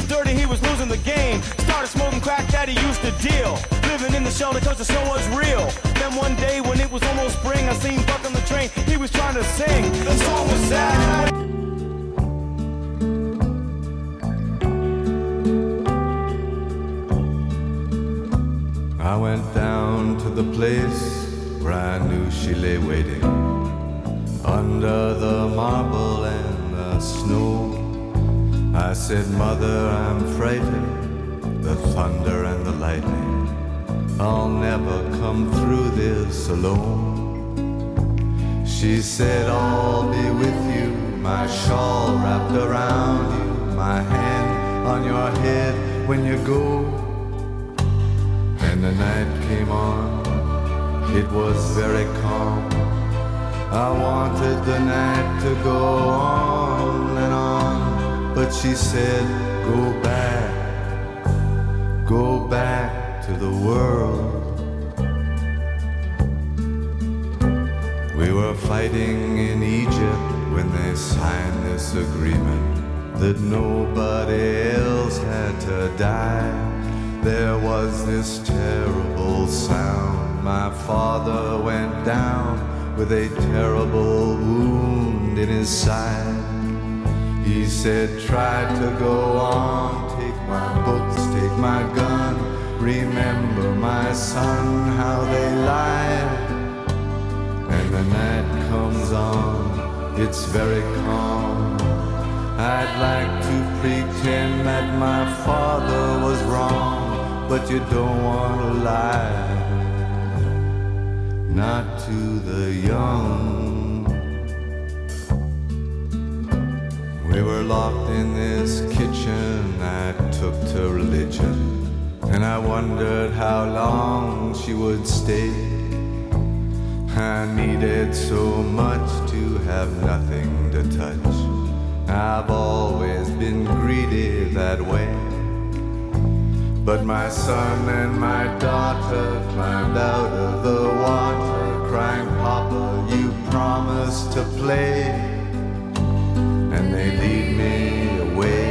was dirty, he was losing the game. Started smoking crack that he used to deal. Living in the shelter cause the was real. Then one day when it was almost spring, I seen Buck on the train. He was trying to sing. The song was sad. I went down to the place where I knew she lay waiting under the marble and the snow. I said, Mother, I'm frightened, the thunder and the lightning. I'll never come through this alone. She said, I'll be with you, my shawl wrapped around you, my hand on your head when you go. And the night came on, it was very calm. I wanted the night to go on but she said, Go back, go back to the world. We were fighting in Egypt when they signed this agreement that nobody else had to die. There was this terrible sound. My father went down with a terrible wound in his side. He said, Try to go on, take my books, take my gun. Remember, my son, how they lied. And the night comes on, it's very calm. I'd like to pretend that my father was wrong, but you don't want to lie. Not to the young. We were locked in this kitchen I took to religion, and I wondered how long she would stay. I needed so much to have nothing to touch. I've always been greedy that way. But my son and my daughter climbed out of the water, crying, Papa, you promised to play. And they lead me away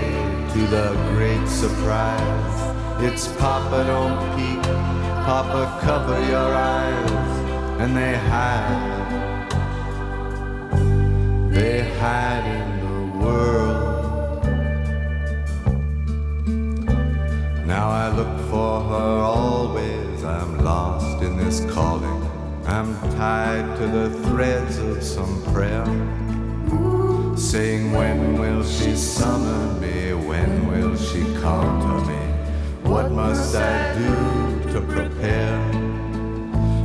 to the great surprise. It's Papa, don't peek, Papa, cover your eyes. And they hide, they hide in the world. Now I look for her always. I'm lost in this calling. I'm tied to the threads of some prayer. Saying, When will she summon me? When will she come to me? What must I do to prepare?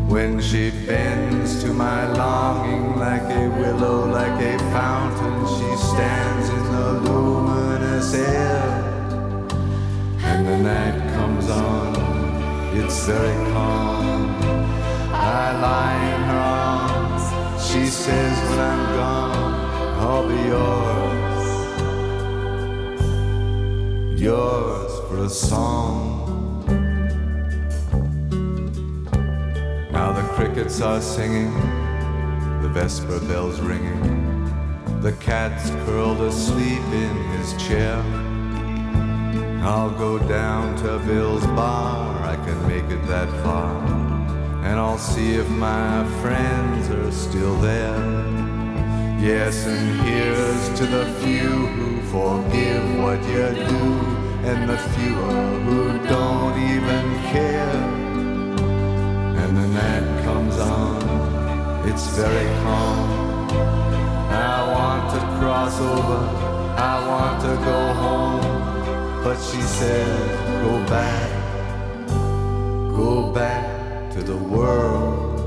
When she bends to my longing like a willow, like a fountain, she stands in the luminous air. And the night comes on, it's very calm. I lie in her arms. She says, When I'm gone, I'll be yours. Yours for a song. Now the crickets are singing, the vesper bells ringing. The cat's curled asleep in his chair. I'll go down to Bill's bar, I can make it that far. And I'll see if my friends are still there. Yes, and here's to the few who forgive what you do, and the fewer who don't even care. And the night comes on, it's very calm. I want to cross over, I want to go home. But she said, go back, go back to the world.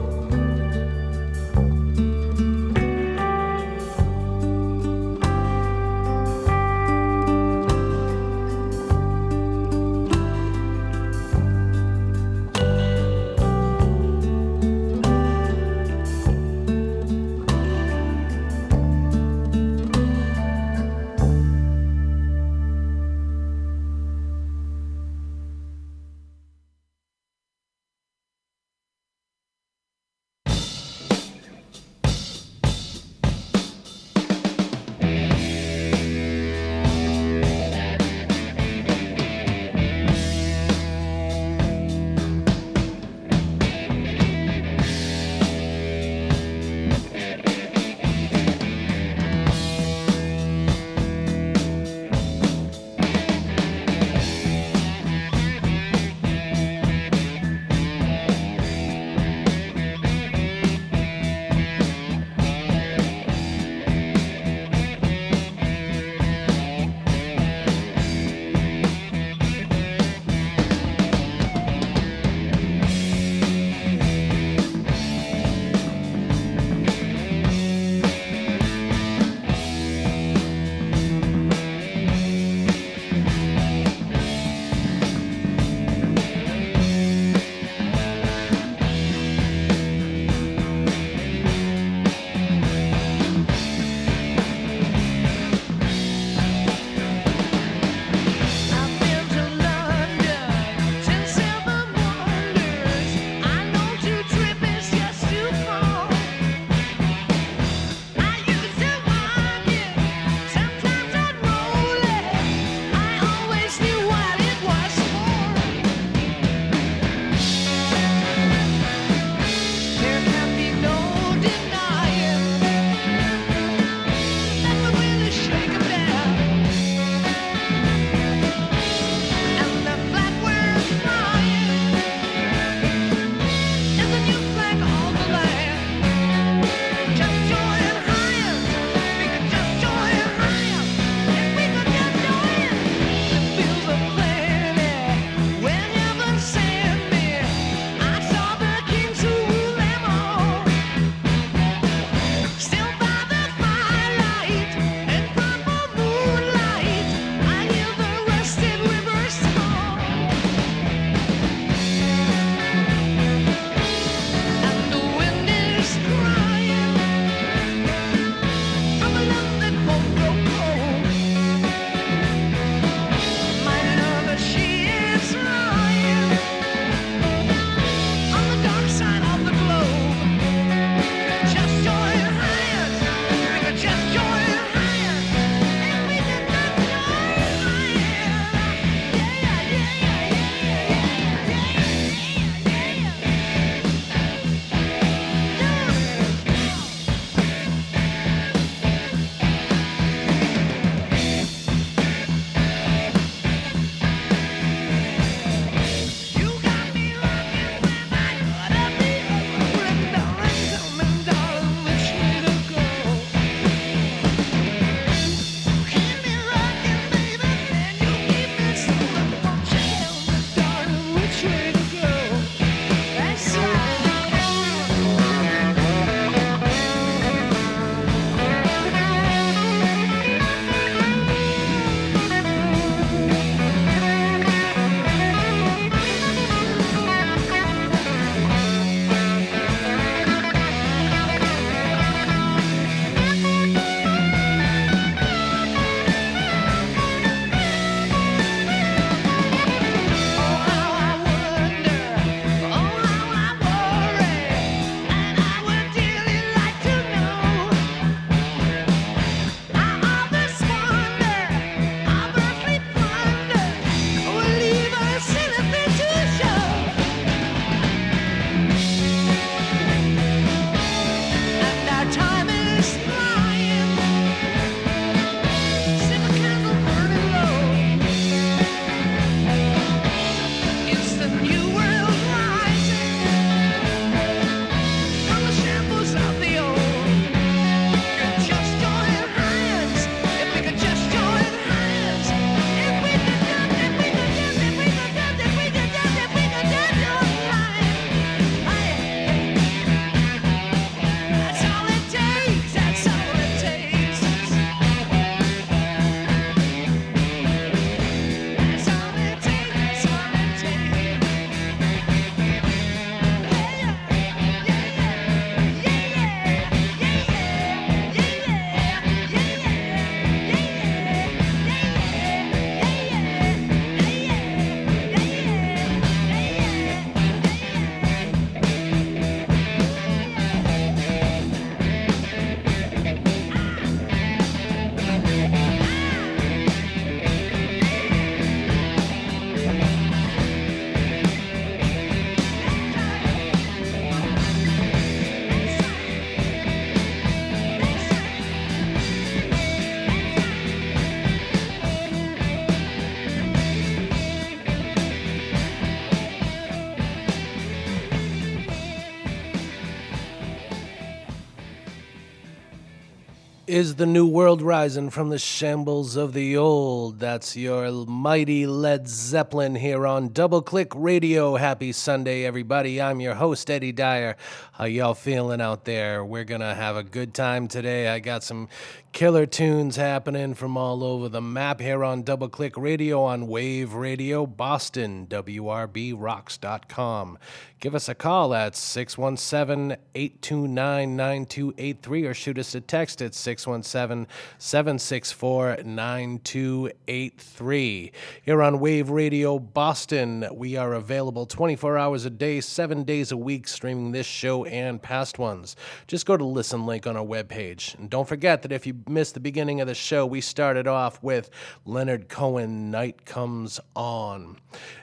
Is the new world rising from the shambles of the old? That's your mighty Led Zeppelin here on Double Click Radio. Happy Sunday, everybody. I'm your host, Eddie Dyer. How y'all feeling out there? We're gonna have a good time today. I got some killer tunes happening from all over the map here on Double Click Radio on Wave Radio Boston, WRBRocks.com. Give us a call at 617 829 9283 or shoot us a text at 617 764 9283. Here on Wave Radio Boston, we are available 24 hours a day, seven days a week, streaming this show and past ones. Just go to Listen Link on our webpage. And don't forget that if you missed the beginning of the show, we started off with Leonard Cohen, Night Comes On.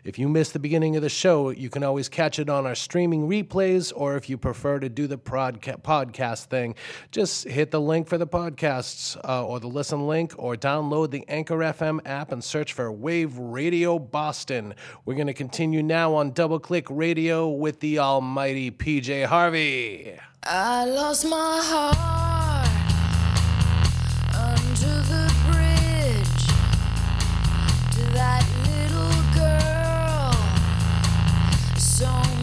If you missed the beginning of the show, you can always catch it on our streaming replays, or if you prefer to do the podca- podcast thing, just hit the link for the podcasts uh, or the listen link, or download the Anchor FM app and search for Wave Radio Boston. We're going to continue now on Double Click Radio with the almighty PJ Harvey. I lost my heart under the bridge to that little girl. So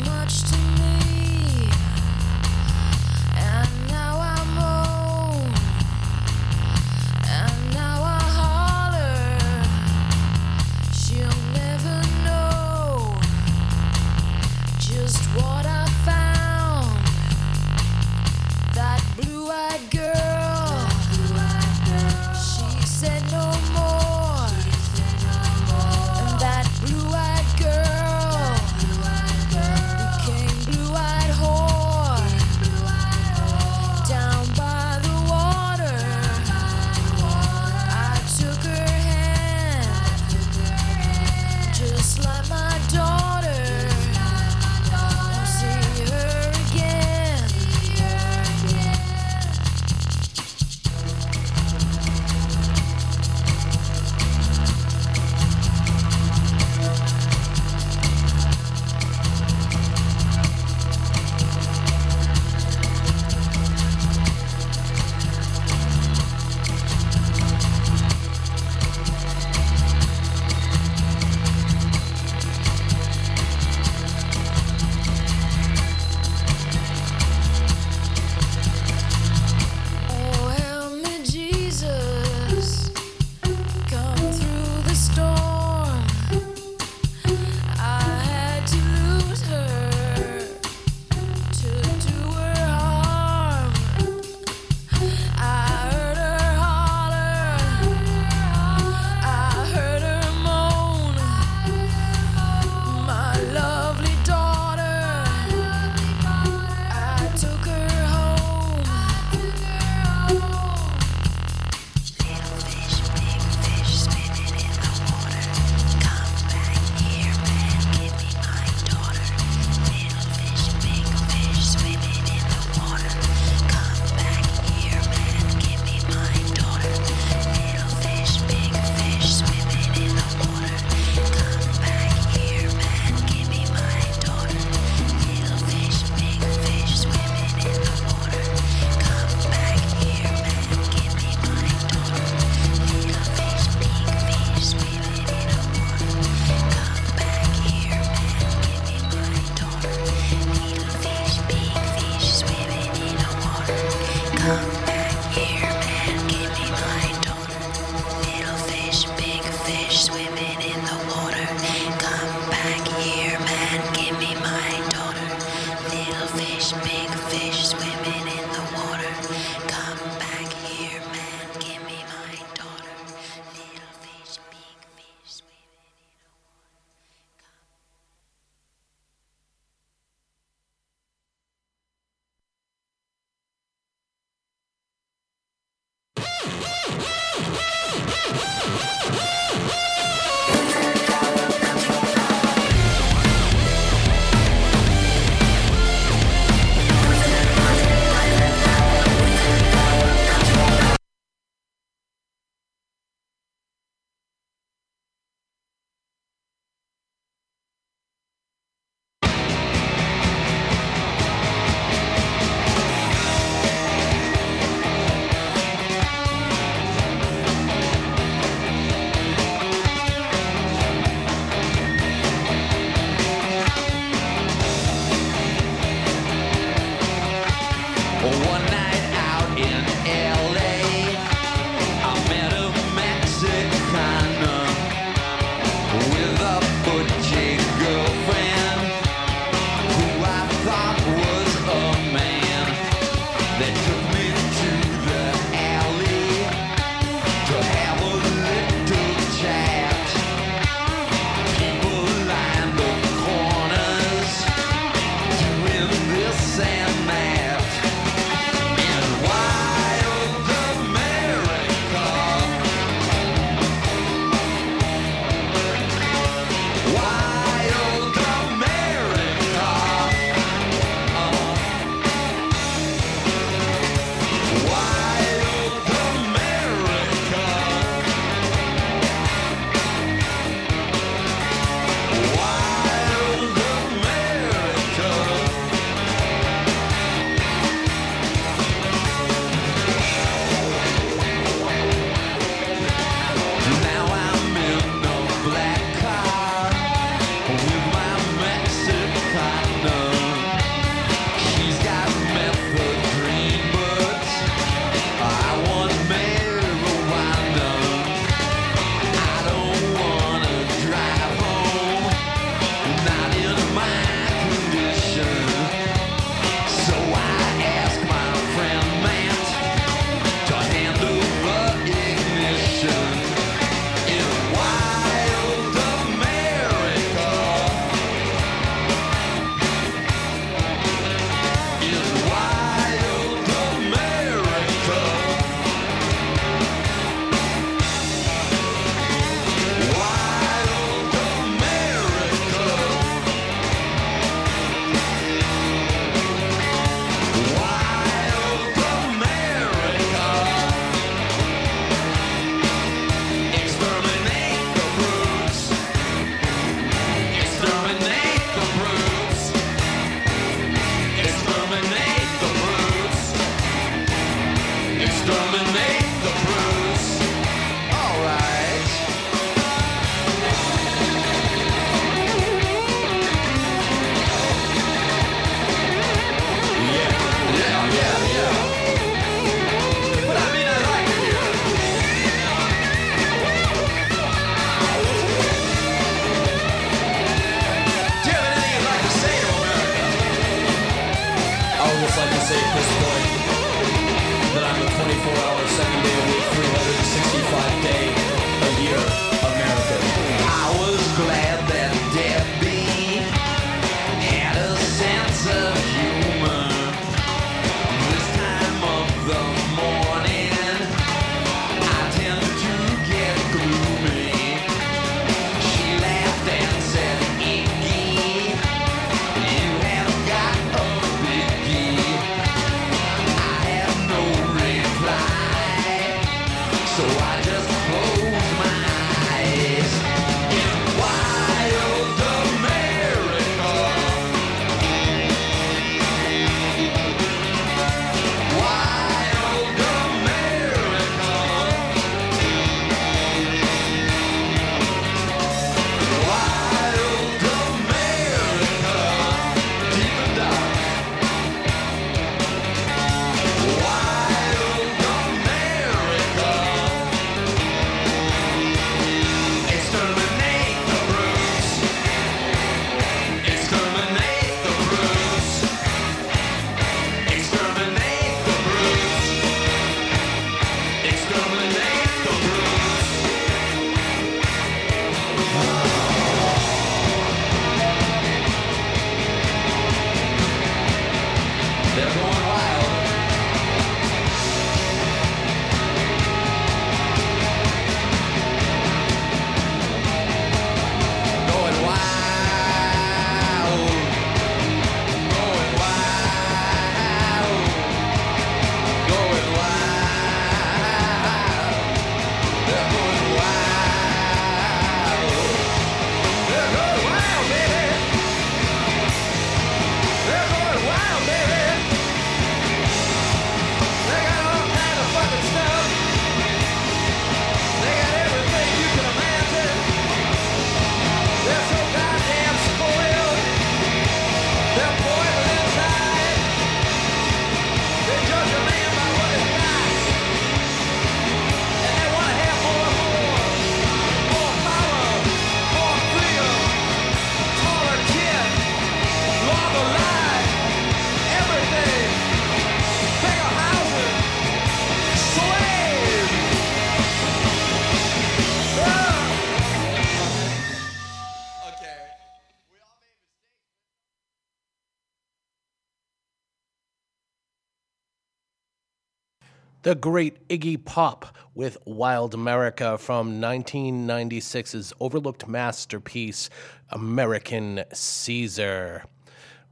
the great Iggy Pop with Wild America from 1996's overlooked masterpiece, American Caesar.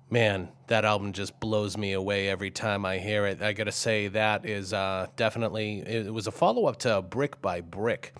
Man, that album just blows me away every time I hear it. I gotta say, that is uh, definitely, it was a follow up to Brick by Brick,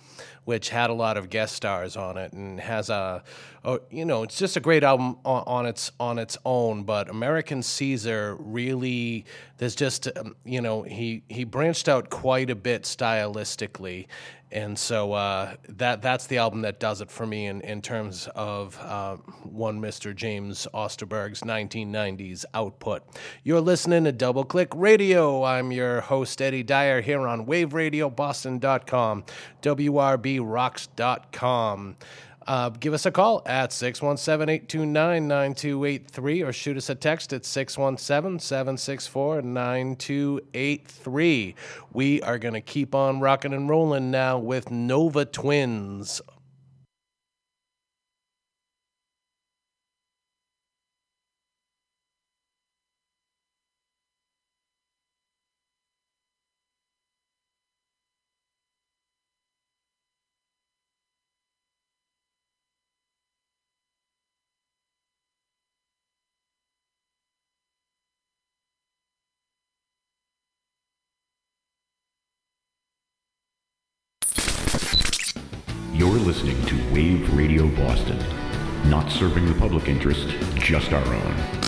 which had a lot of guest stars on it and has a, a you know, it's just a great album on, on its on its own. But American Caesar really, there's just, um, you know, he he branched out quite a bit stylistically, and so uh, that that's the album that does it for me in, in terms of uh, one Mr. James Osterberg's 1990s output. You're listening to Double Click Radio. I'm your host Eddie Dyer here on WaveRadioBoston.com, WRBRocks.com. Uh, give us a call at 617 829 9283 or shoot us a text at 617 764 9283. We are going to keep on rocking and rolling now with Nova Twins. You're listening to Wave Radio Boston. Not serving the public interest, just our own.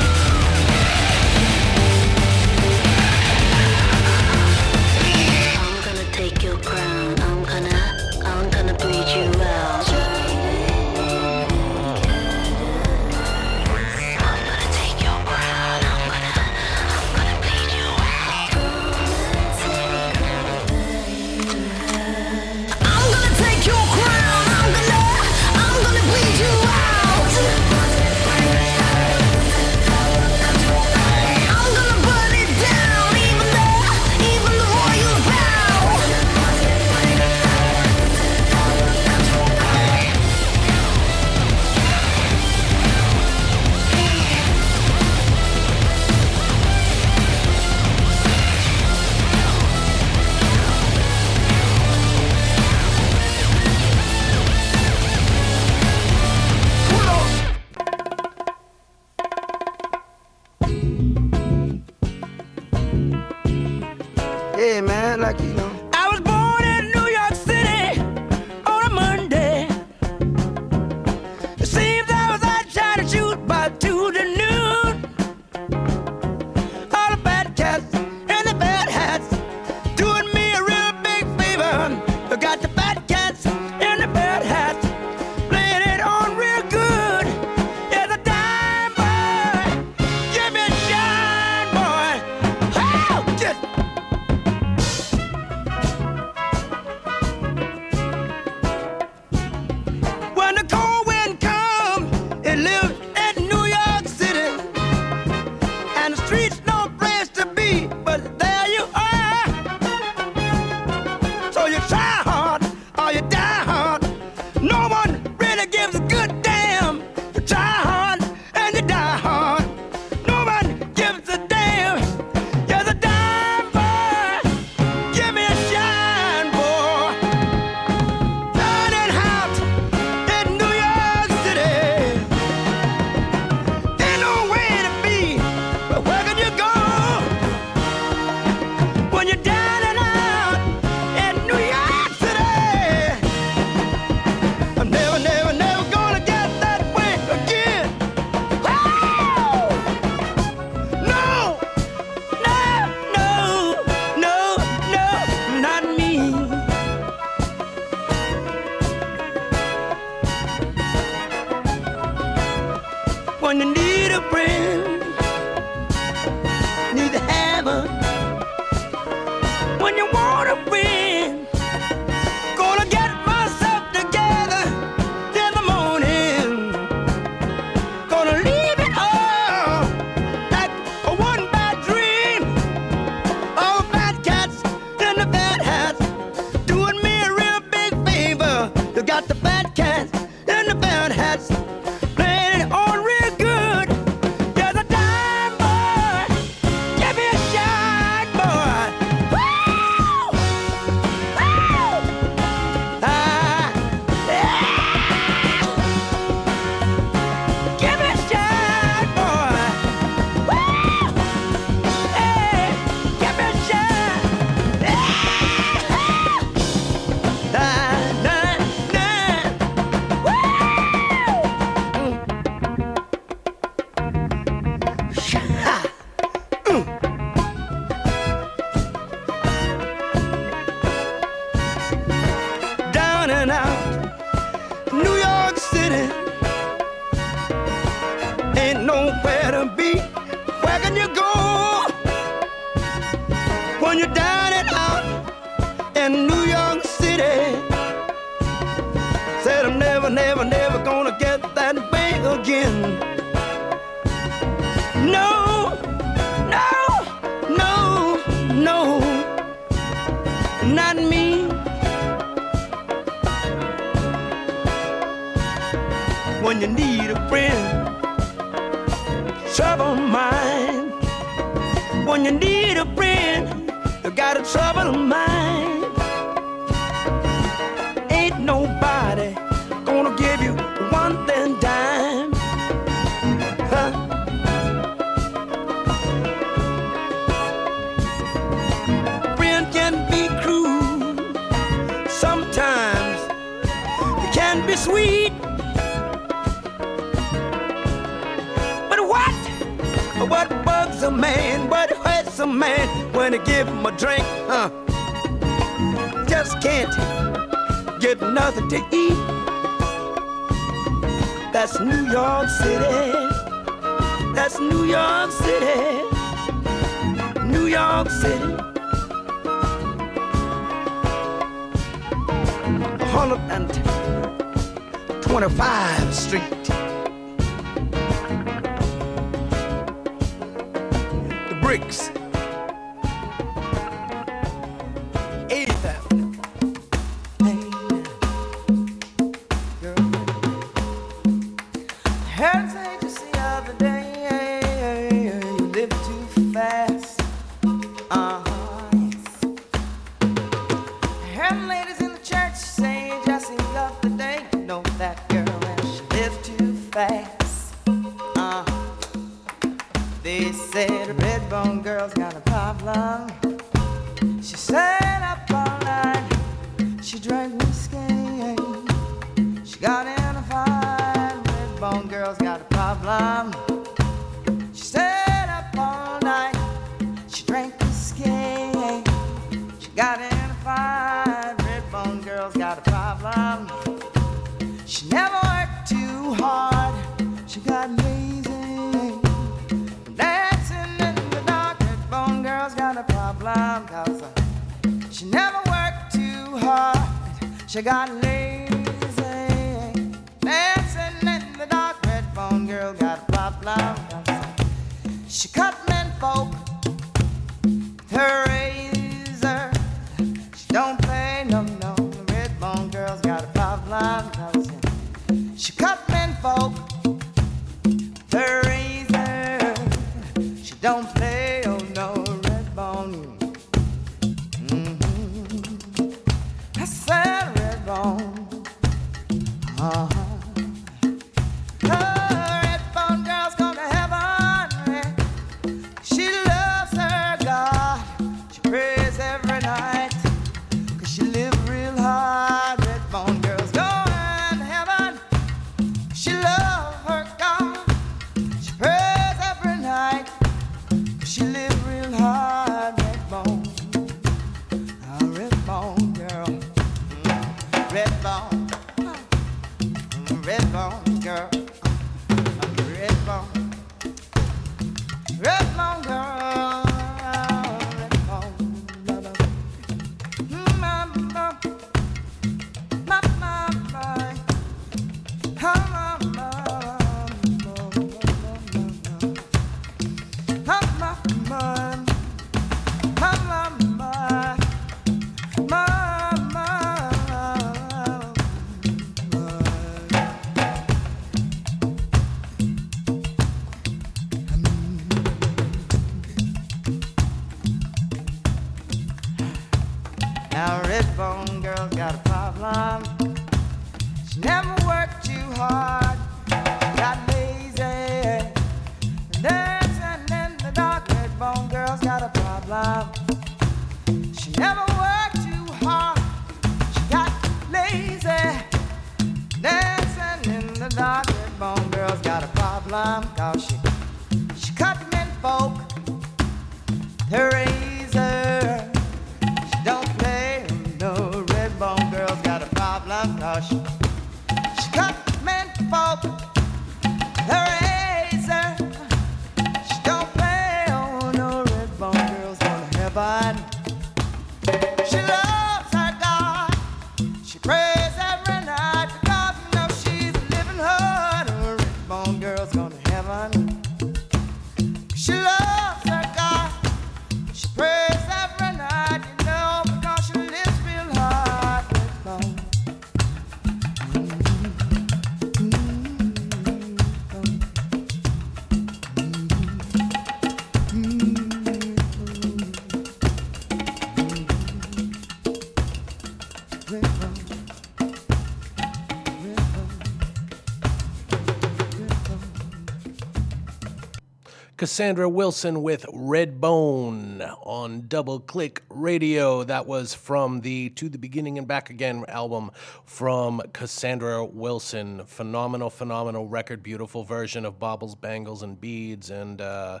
Cassandra Wilson with Redbone on Double Click Radio. That was from the To the Beginning and Back Again album from Cassandra Wilson. Phenomenal, phenomenal record. Beautiful version of Baubles, Bangles, and Beads. And, uh,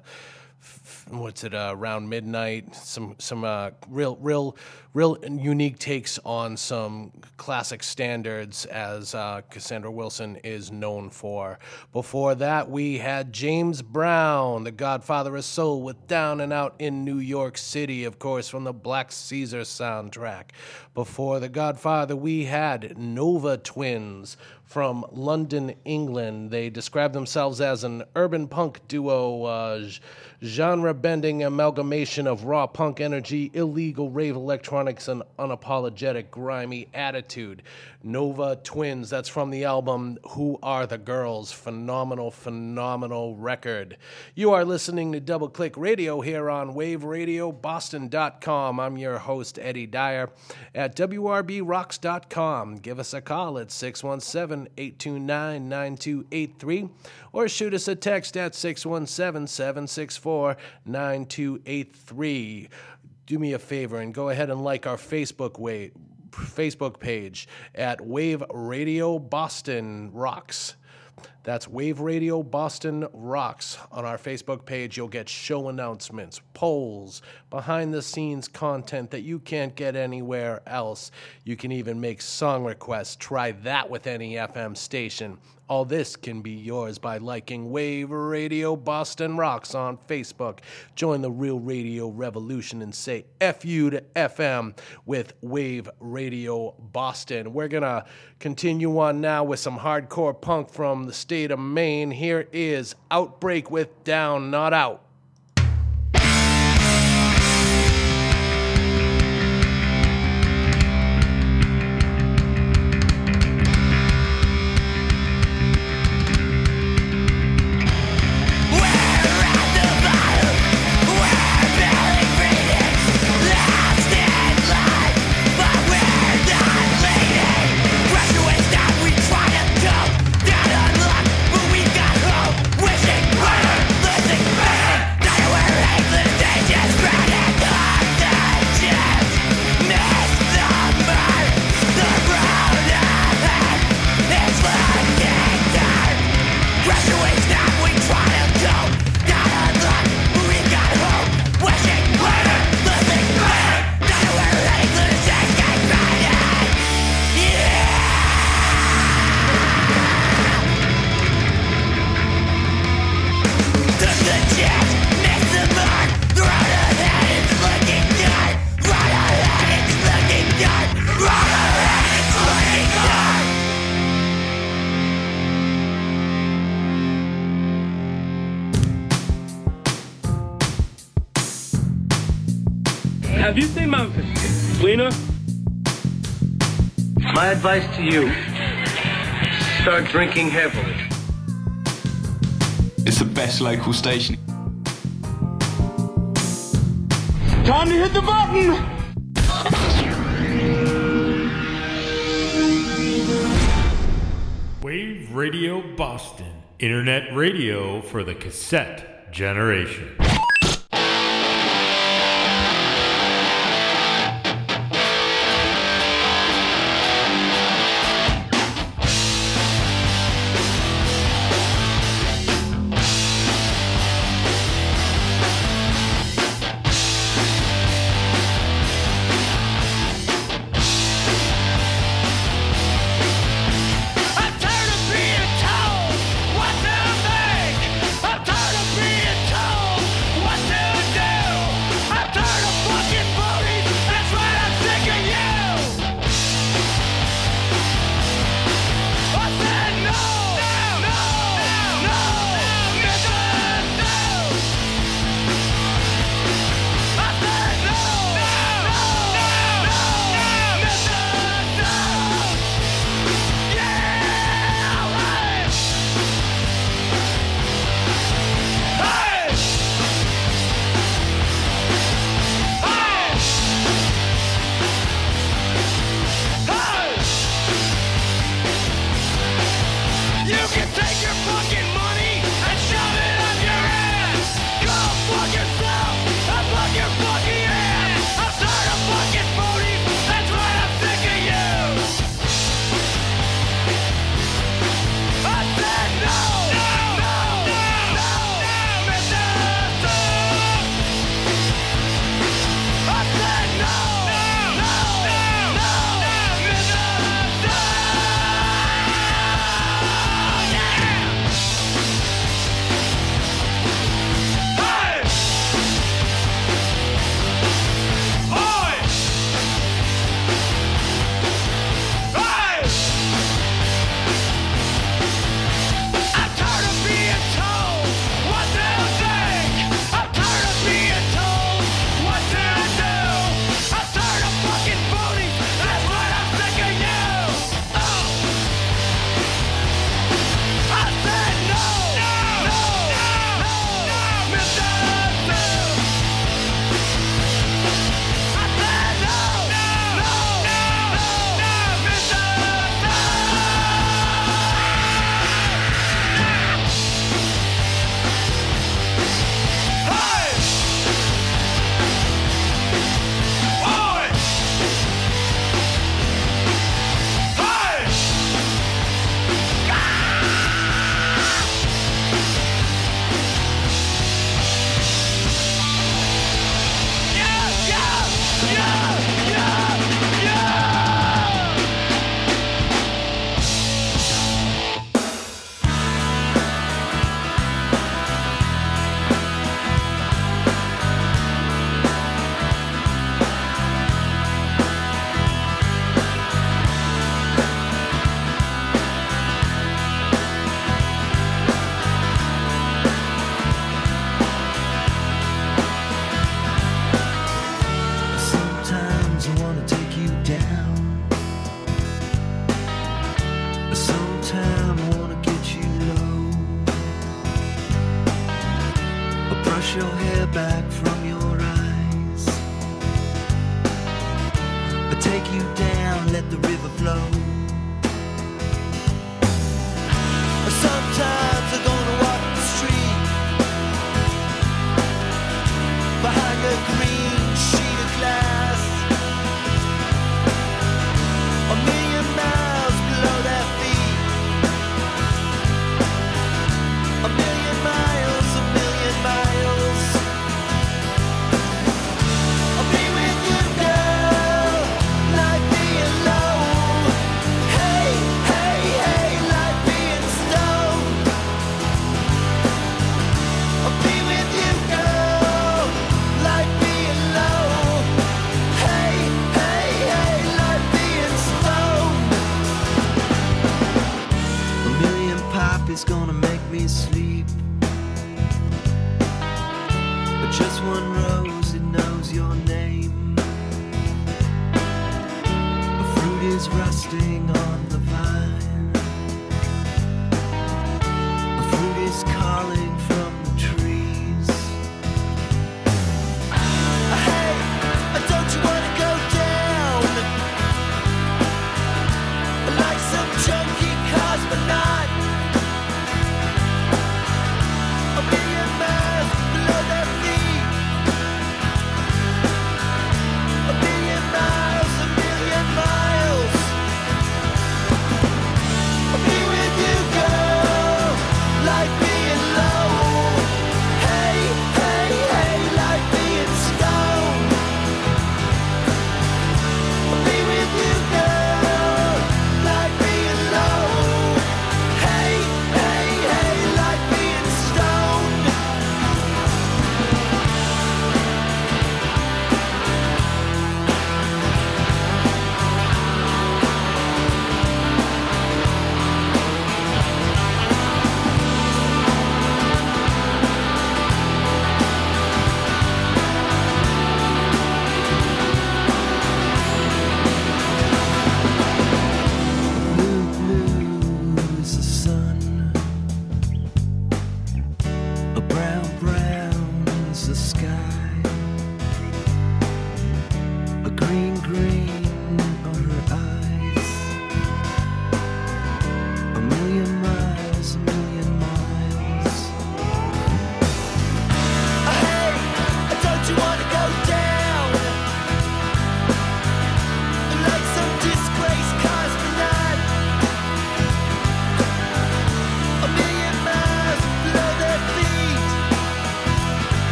what's it uh, around midnight some some uh, real real real unique takes on some classic standards as uh, Cassandra Wilson is known for. Before that, we had James Brown, the Godfather of Soul, with Down and Out in New York City, of course, from the Black Caesar soundtrack. Before the Godfather, we had Nova Twins from London, England. They describe themselves as an urban punk duo, uh, genre bending amalgamation of raw punk energy, illegal rave electronics, and unapologetic grimy attitude. Nova Twins, that's from the album Who Are the Girls? Phenomenal, phenomenal record. You are listening to Double Click Radio here on waveradioboston.com. I'm your host, Eddie Dyer, at WRBRocks.com. Give us a call at 617 829 9283 or shoot us a text at 617 764 9283 do me a favor and go ahead and like our Facebook way, Facebook page at Wave Radio Boston Rocks. That's Wave Radio Boston Rocks. On our Facebook page, you'll get show announcements, polls, behind the scenes content that you can't get anywhere else. You can even make song requests. Try that with any FM station. All this can be yours by liking Wave Radio Boston Rocks on Facebook. Join the real radio revolution and say F you to FM with Wave Radio Boston. We're going to continue on now with some hardcore punk from the state of Maine. Here is Outbreak with Down, Not Out. Drinking heavily. It's the best local station. Time to hit the button! Wave Radio Boston, internet radio for the cassette generation.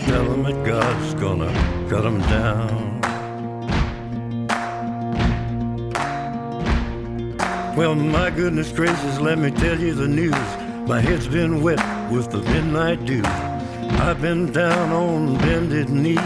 Tell him that God's gonna cut him down. Well, my goodness gracious, let me tell you the news. My head's been wet with the midnight dew. I've been down on bended knee,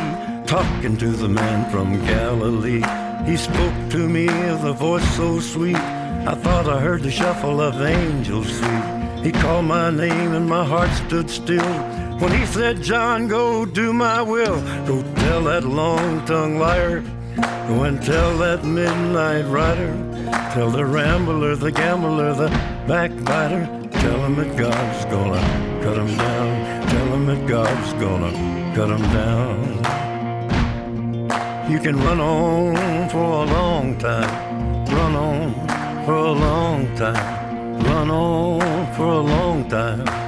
talking to the man from Galilee. He spoke to me with a voice so sweet. I thought I heard the shuffle of angels sweet. He called my name and my heart stood still. When he said, John, go do my will. Go tell that long tongued liar. Go and tell that midnight rider. Tell the rambler, the gambler, the backbiter. Tell him that God's gonna cut him down. Tell him that God's gonna cut him down. You can run on for a long time. Run on for a long time. Run on for a long time.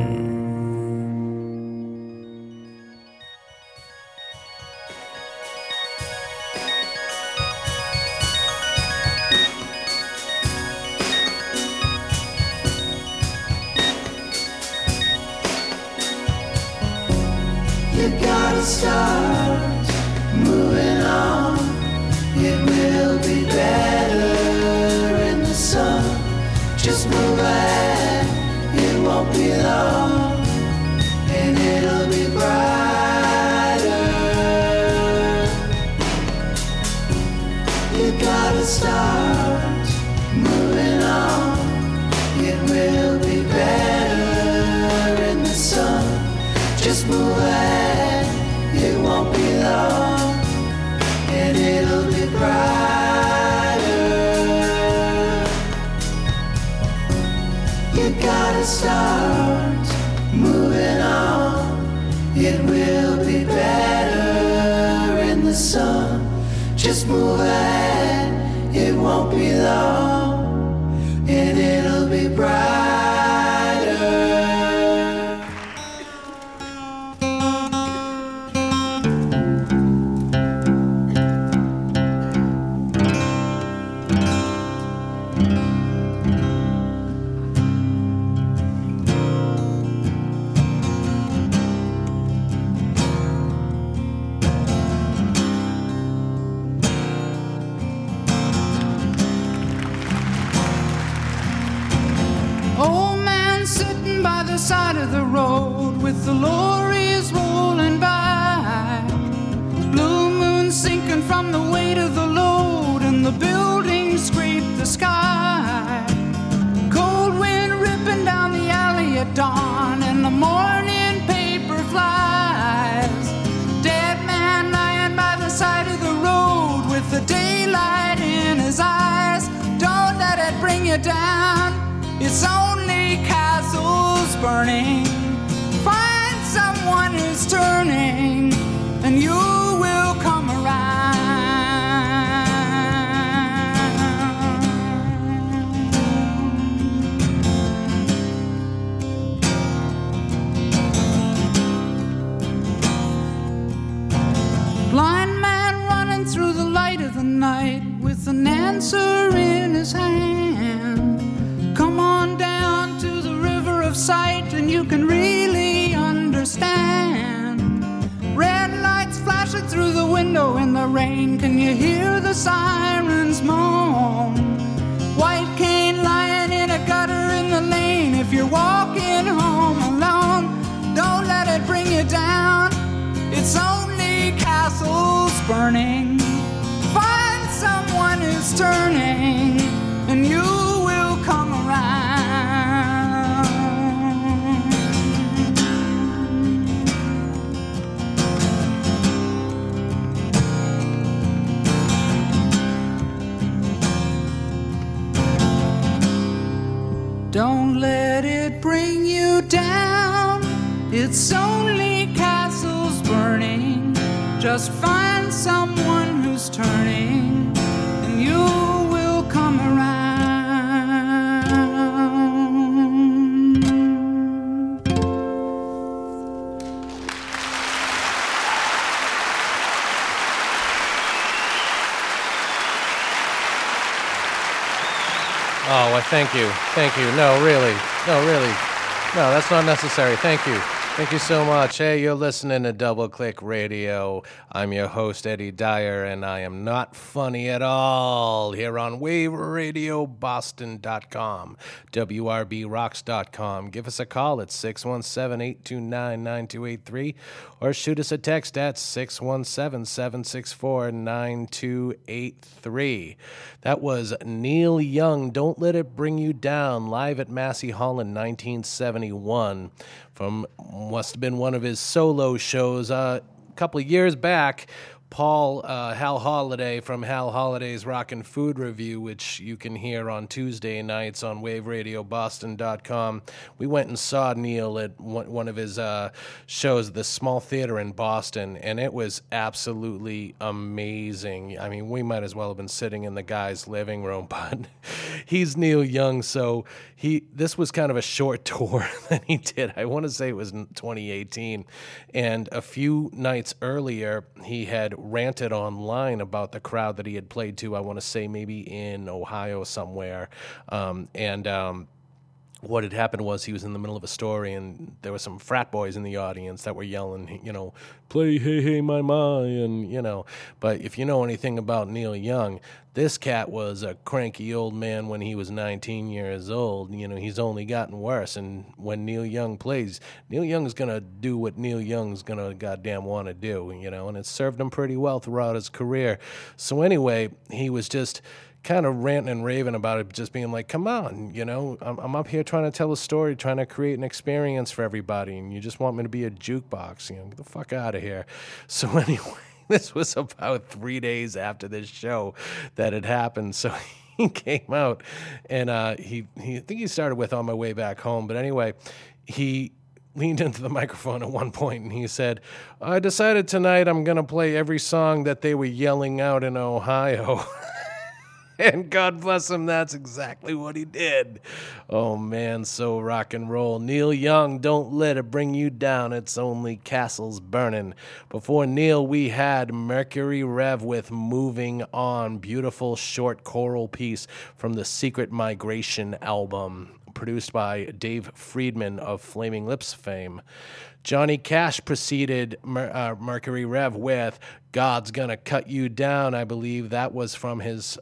Thank you. No, really. No, really. No, that's not necessary. Thank you. Thank you so much. Hey, you're listening to Double Click Radio. I'm your host, Eddie Dyer, and I am not funny at all here on waveradioboston.com, WRBRocks.com. Give us a call at 617 829 9283 or shoot us a text at 617 764 9283. That was Neil Young, Don't Let It Bring You Down, live at Massey Hall in 1971 must have been one of his solo shows uh, a couple of years back. Paul uh, Hal Holiday from Hal Holiday's Rockin' Food Review, which you can hear on Tuesday nights on WaveRadioBoston.com. We went and saw Neil at one, one of his uh, shows at the Small Theater in Boston, and it was absolutely amazing. I mean, we might as well have been sitting in the guy's living room, but he's Neil Young, so he this was kind of a short tour that he did. I want to say it was in 2018, and a few nights earlier he had ranted online about the crowd that he had played to. I want to say maybe in Ohio somewhere, um, and. Um, what had happened was he was in the middle of a story and there were some frat boys in the audience that were yelling, you know, play Hey Hey My My, and, you know. But if you know anything about Neil Young, this cat was a cranky old man when he was 19 years old. You know, he's only gotten worse. And when Neil Young plays, Neil Young's going to do what Neil Young's going to goddamn want to do, you know, and it served him pretty well throughout his career. So, anyway, he was just kind of ranting and raving about it, just being like, "Come on, you know, I'm, I'm up here trying to tell a story, trying to create an experience for everybody, and you just want me to be a jukebox? You know, get the fuck out of here." So anyway, this was about three days after this show that had happened. So he came out, and uh, he he I think he started with "On My Way Back Home," but anyway, he leaned into the microphone at one point and he said, I decided tonight I'm going to play every song that they were yelling out in Ohio. And God bless him, that's exactly what he did. Oh man, so rock and roll. Neil Young, don't let it bring you down. It's only castles burning. Before Neil, we had Mercury Rev with Moving On, beautiful short choral piece from the Secret Migration album, produced by Dave Fridmann of Flaming Lips fame. Johnny Cash preceded Mer- uh, Mercury Rev with God's Gonna Cut You Down. I believe that was from his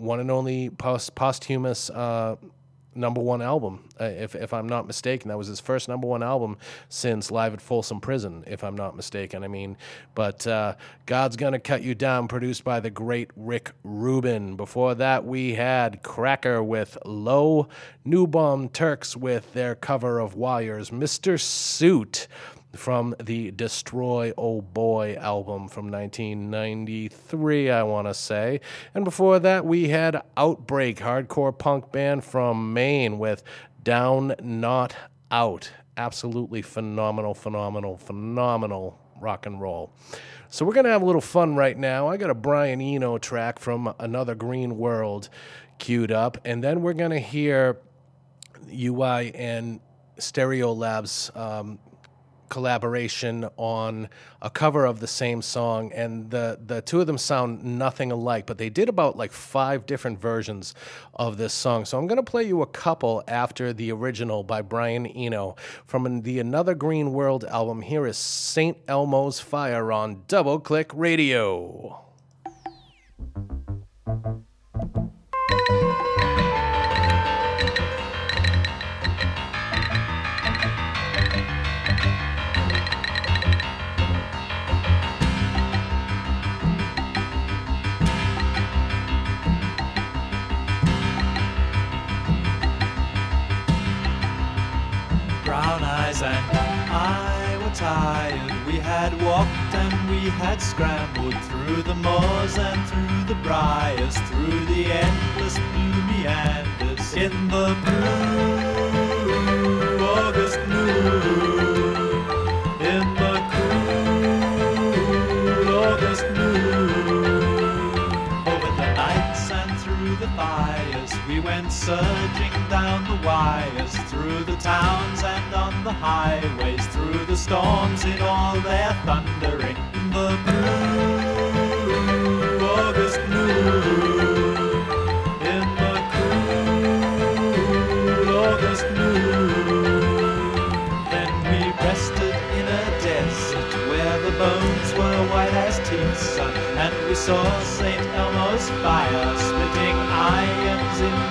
one and only post- posthumous uh, number one album, uh, if, if I'm not mistaken. That was his first number one album since Live at Folsom Prison, if I'm not mistaken. I mean, but uh, God's Gonna Cut You Down, produced by the great Rick Rubin. Before that, we had Cracker with Low, New Bomb Turks with their cover of Wires, Mr. Suit from the Destroy Oh Boy album from 1993, I want to say. And before that, we had Outbreak, hardcore punk band from Maine with Down Not Out. Absolutely phenomenal, phenomenal, phenomenal rock and roll. So we're going to have a little fun right now. I got a Brian Eno track from Another Green World queued up, and then we're going to hear UI and Stereolab's um, collaboration on a cover of the same song and the the two of them sound nothing alike but they did about like five different versions of this song. So i'm going to play you a couple after the original by brian eno from the another green world album. Here is st elmo's fire on double click radio walked and we had scrambled through the moors and through the briars, through the endless blue meanders in the blue August moon. Fires, through the towns and on the highways, through the storms in all their thundering. The blue August blue in the cool August blue. Then we rested in a desert where the bones were white as teeth, and we saw St. Elmo's fire splitting irons in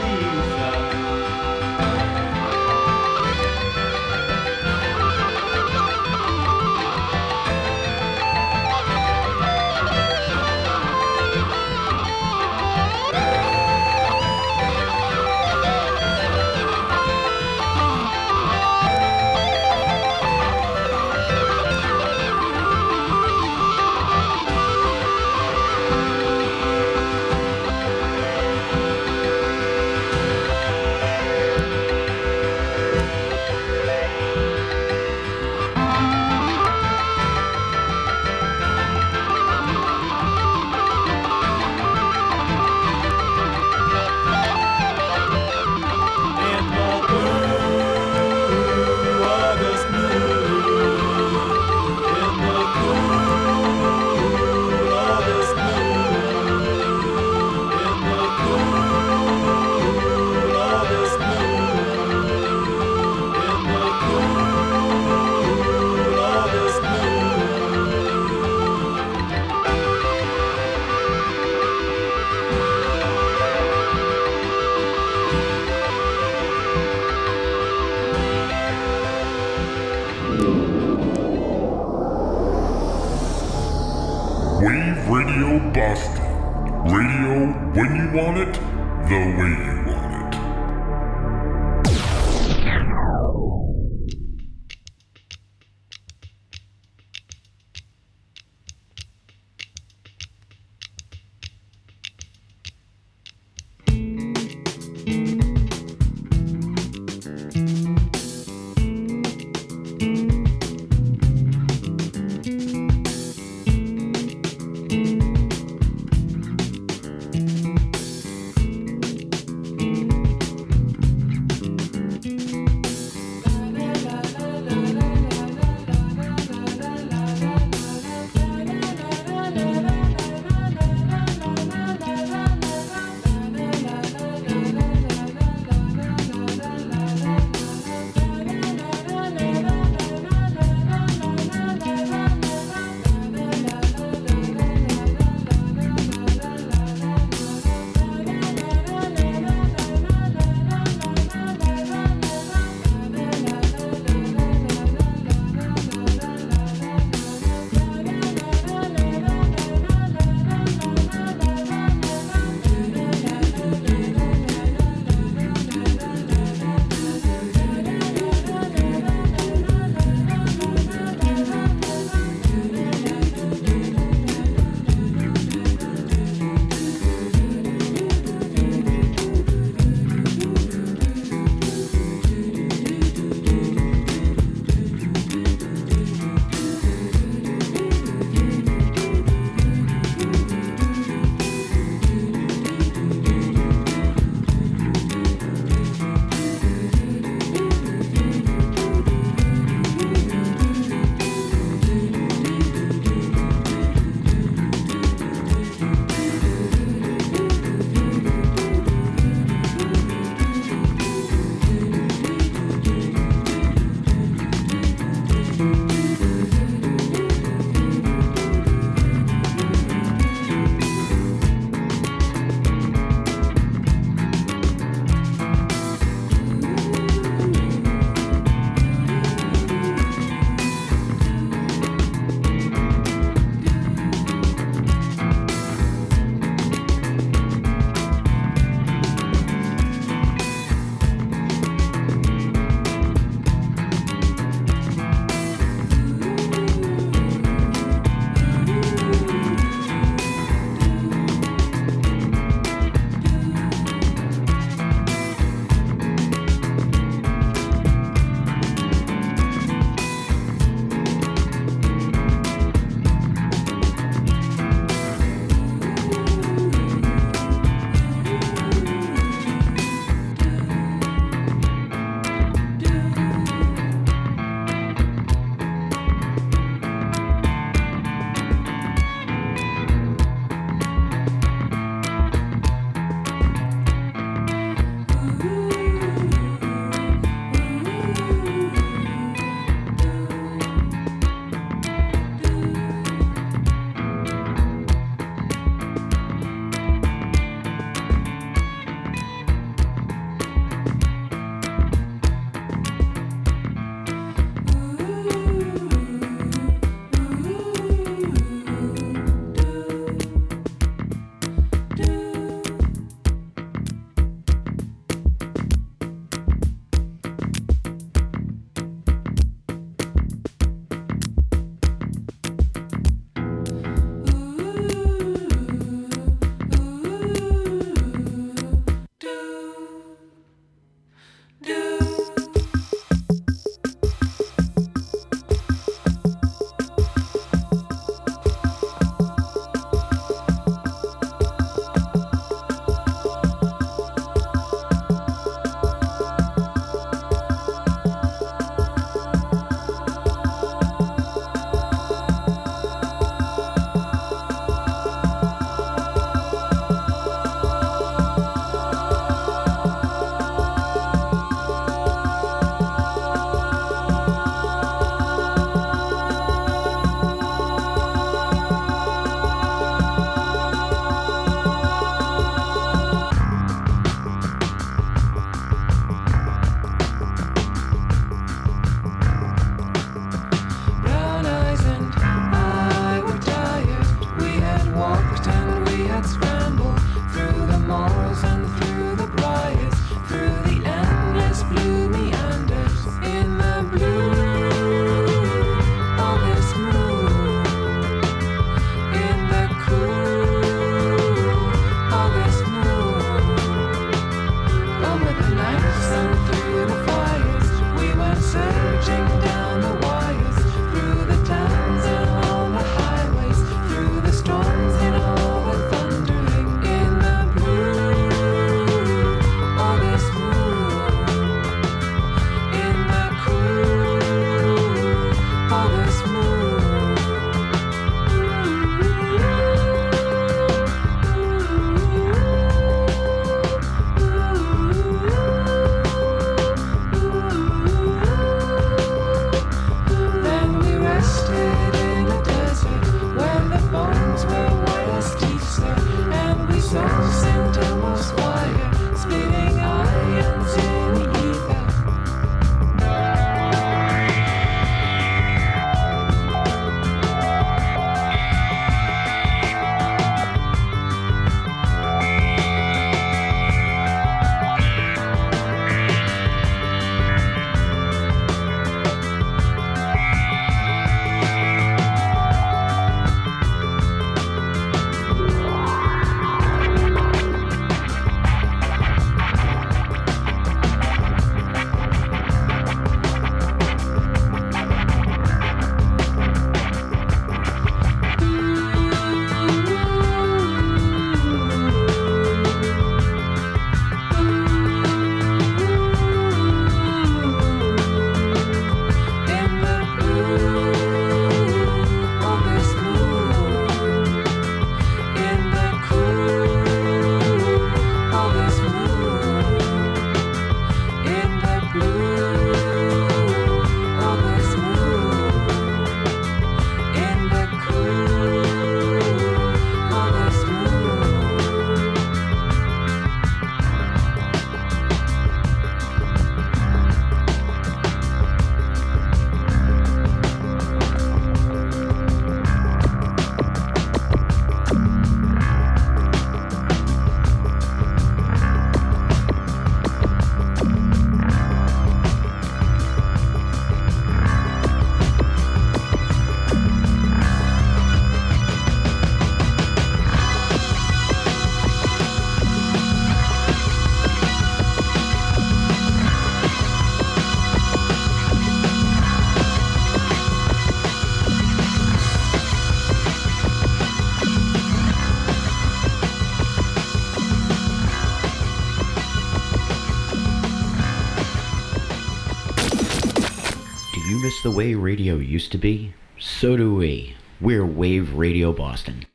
radio used to be? So do we. We're Wave Radio Boston.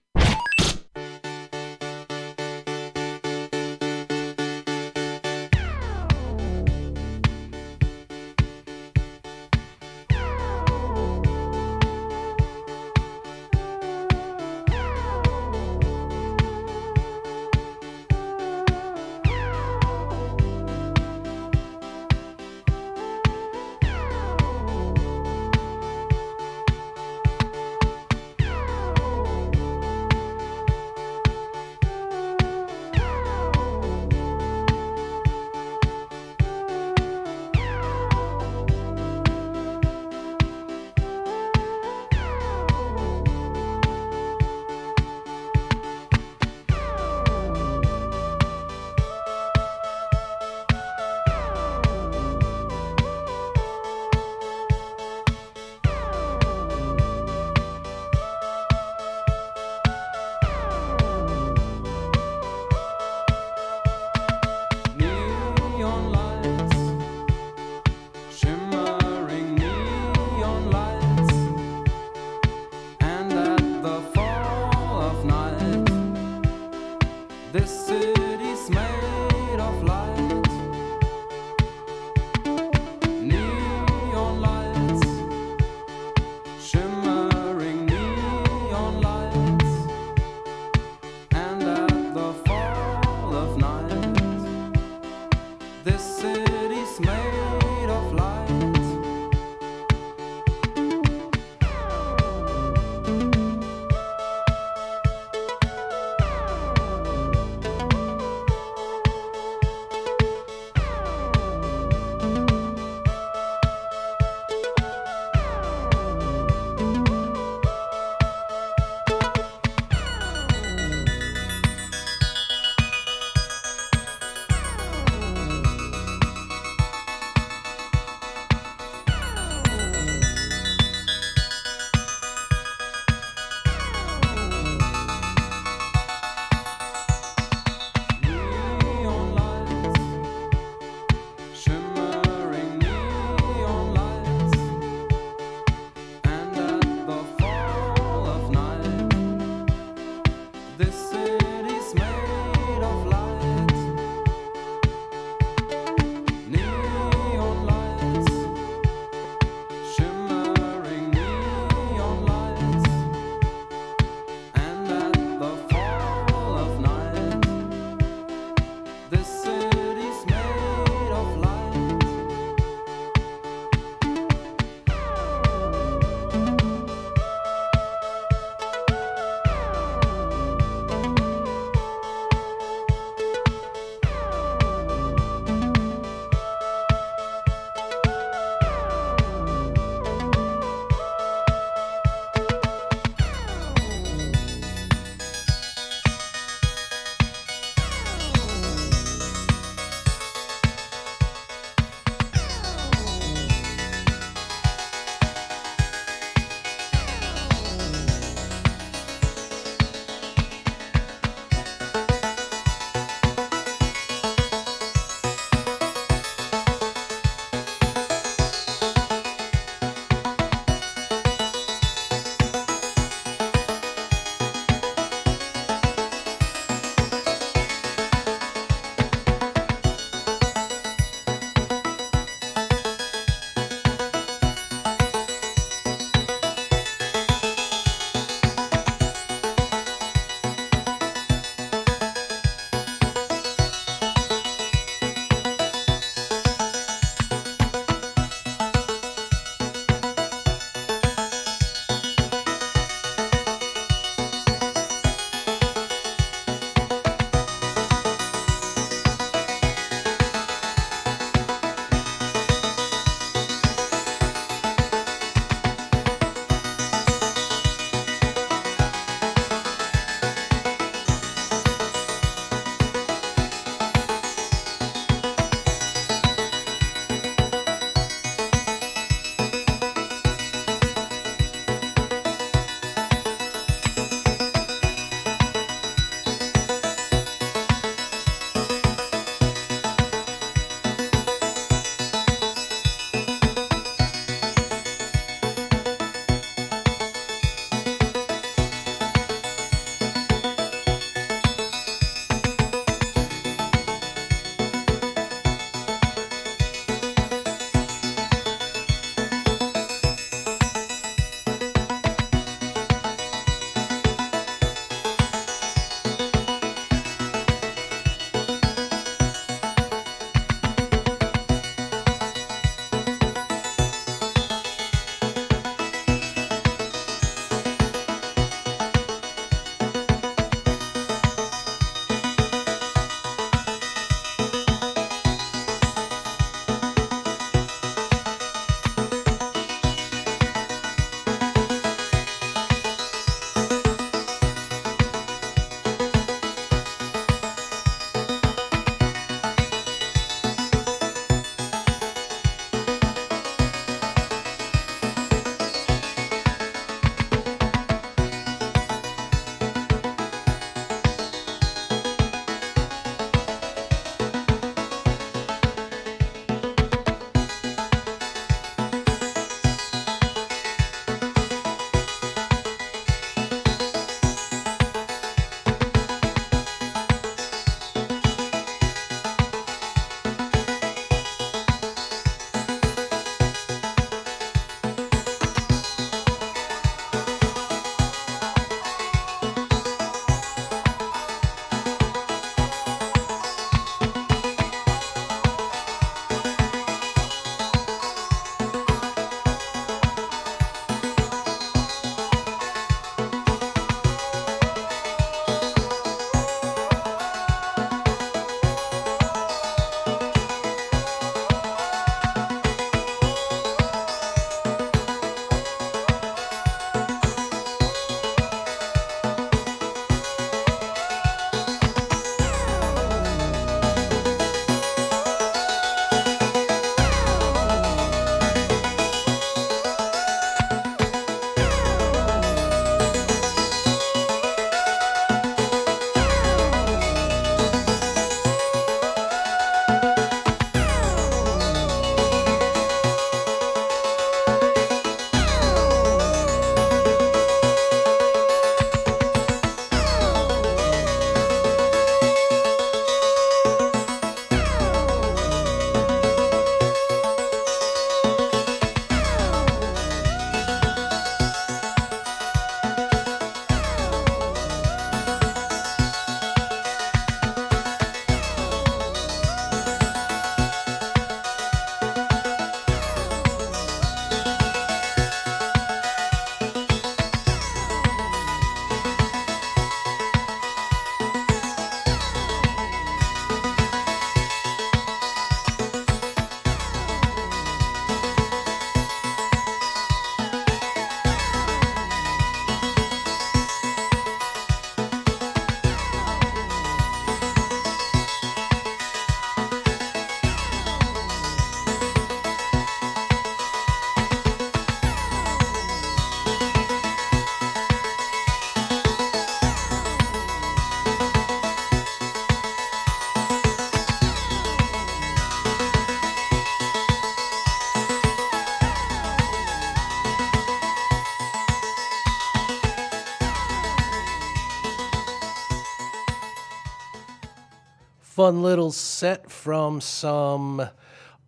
Fun little set from some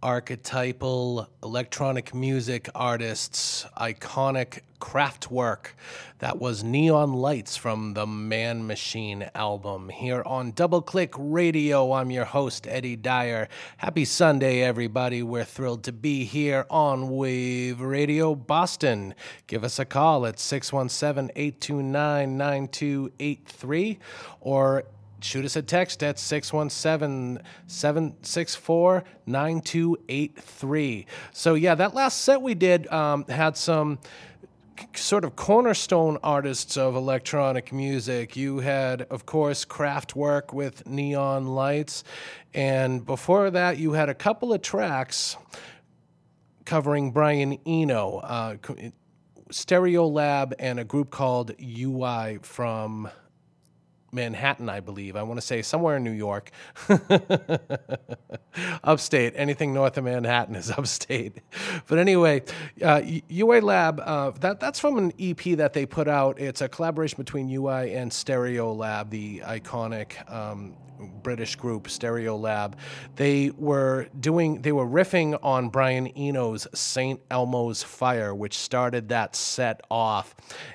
archetypal electronic music artists, iconic Kraftwerk. That was Neon Lights from the Man Machine album. Here on Double Click Radio, I'm your host, Eddie Dyer. Happy Sunday, everybody. We're thrilled to be here on Wave Radio Boston. Give us a call at 617 829 9283 or shoot us a text at 617 764 9283. So, yeah, that last set we did um, had some sort of cornerstone artists of electronic music. You had, of course, Kraftwerk with Neon Lights. And before that, you had a couple of tracks covering Brian Eno, uh, Stereolab, and a group called UI from Manhattan, I believe. I want to say somewhere in New York. upstate. Anything north of Manhattan is upstate. But anyway, uh, UiLab, uh, that, that's from an EP that they put out. It's a collaboration between UI and Stereolab, the iconic um, British group Stereolab. They were doing they were riffing on Brian Eno's St. Elmo's Fire, which started that set off.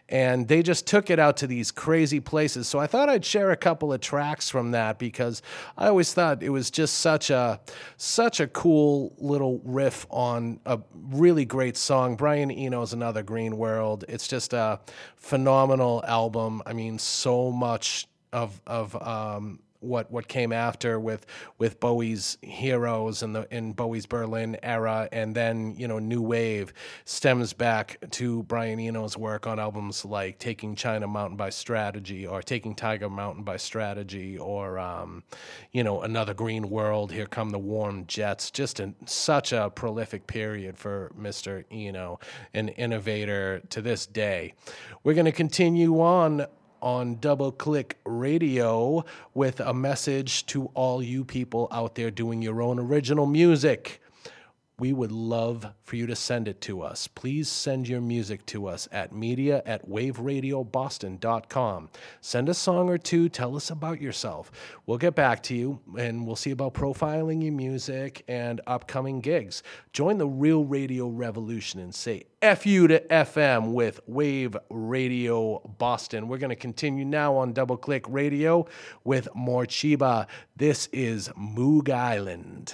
And they just took it out to these crazy places. So I thought I'd share a couple of tracks from that because I always thought it was just such a such a cool little riff on a really great song. Brian Eno's Another Green World. It's just a phenomenal album. I mean, so much of of um, what what came after with with Bowie's Heroes and the in Bowie's Berlin era, and then you know New Wave stems back to Brian Eno's work on albums like Taking China Mountain by Strategy or Taking Tiger Mountain by Strategy or um, you know Another Green World. Here come the warm jets. Just in such a prolific period for Mr. Eno, an innovator to this day. We're going to continue on on Double Click Radio with a message to all you people out there doing your own original music we would love for you to send it to us. Please send your music to us at media at waveradioboston.com. Send a song or two, tell us about yourself. We'll get back to you and we'll see about profiling your music and upcoming gigs. Join the real radio revolution and say F you to FM with Wave Radio Boston. We're going to continue now on Double Click Radio with more Chiba. This is Moog Island.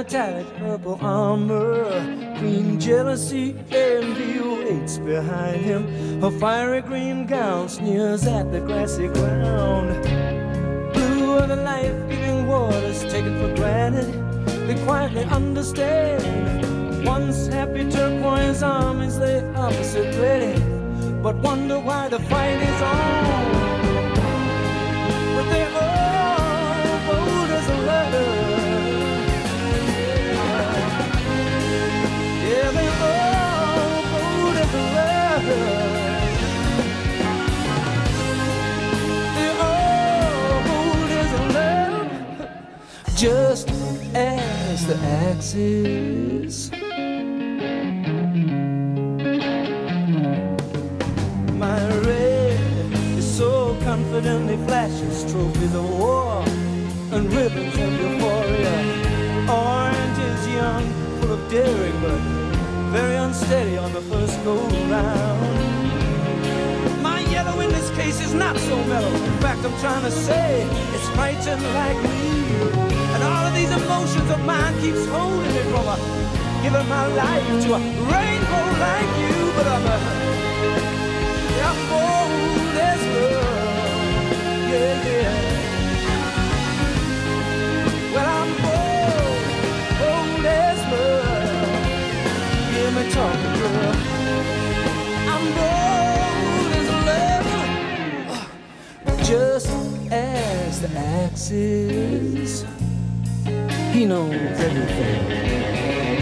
metallic purple armor. Queen jealousy, envy waits behind him. Her fiery green gown sneers at the grassy ground. Blue are the life-giving waters taken for granted. They quietly understand. Once happy turquoise armies lay opposite ready, but wonder axis. My red is so confidently flashes trophies of war and ribbons of euphoria. Orange is young, full of daring, but very unsteady on the first go round. My yellow in this case is not so mellow. In fact, I'm trying to say it's fighting like me. These emotions of mine keeps holding me from a giving my life to a rainbow like you. But I'm a I'm bold as love. Yeah, yeah. Well, I'm bold, bold as love. Hear me talking. I'm bold as love. Just as the axis. He knows everything.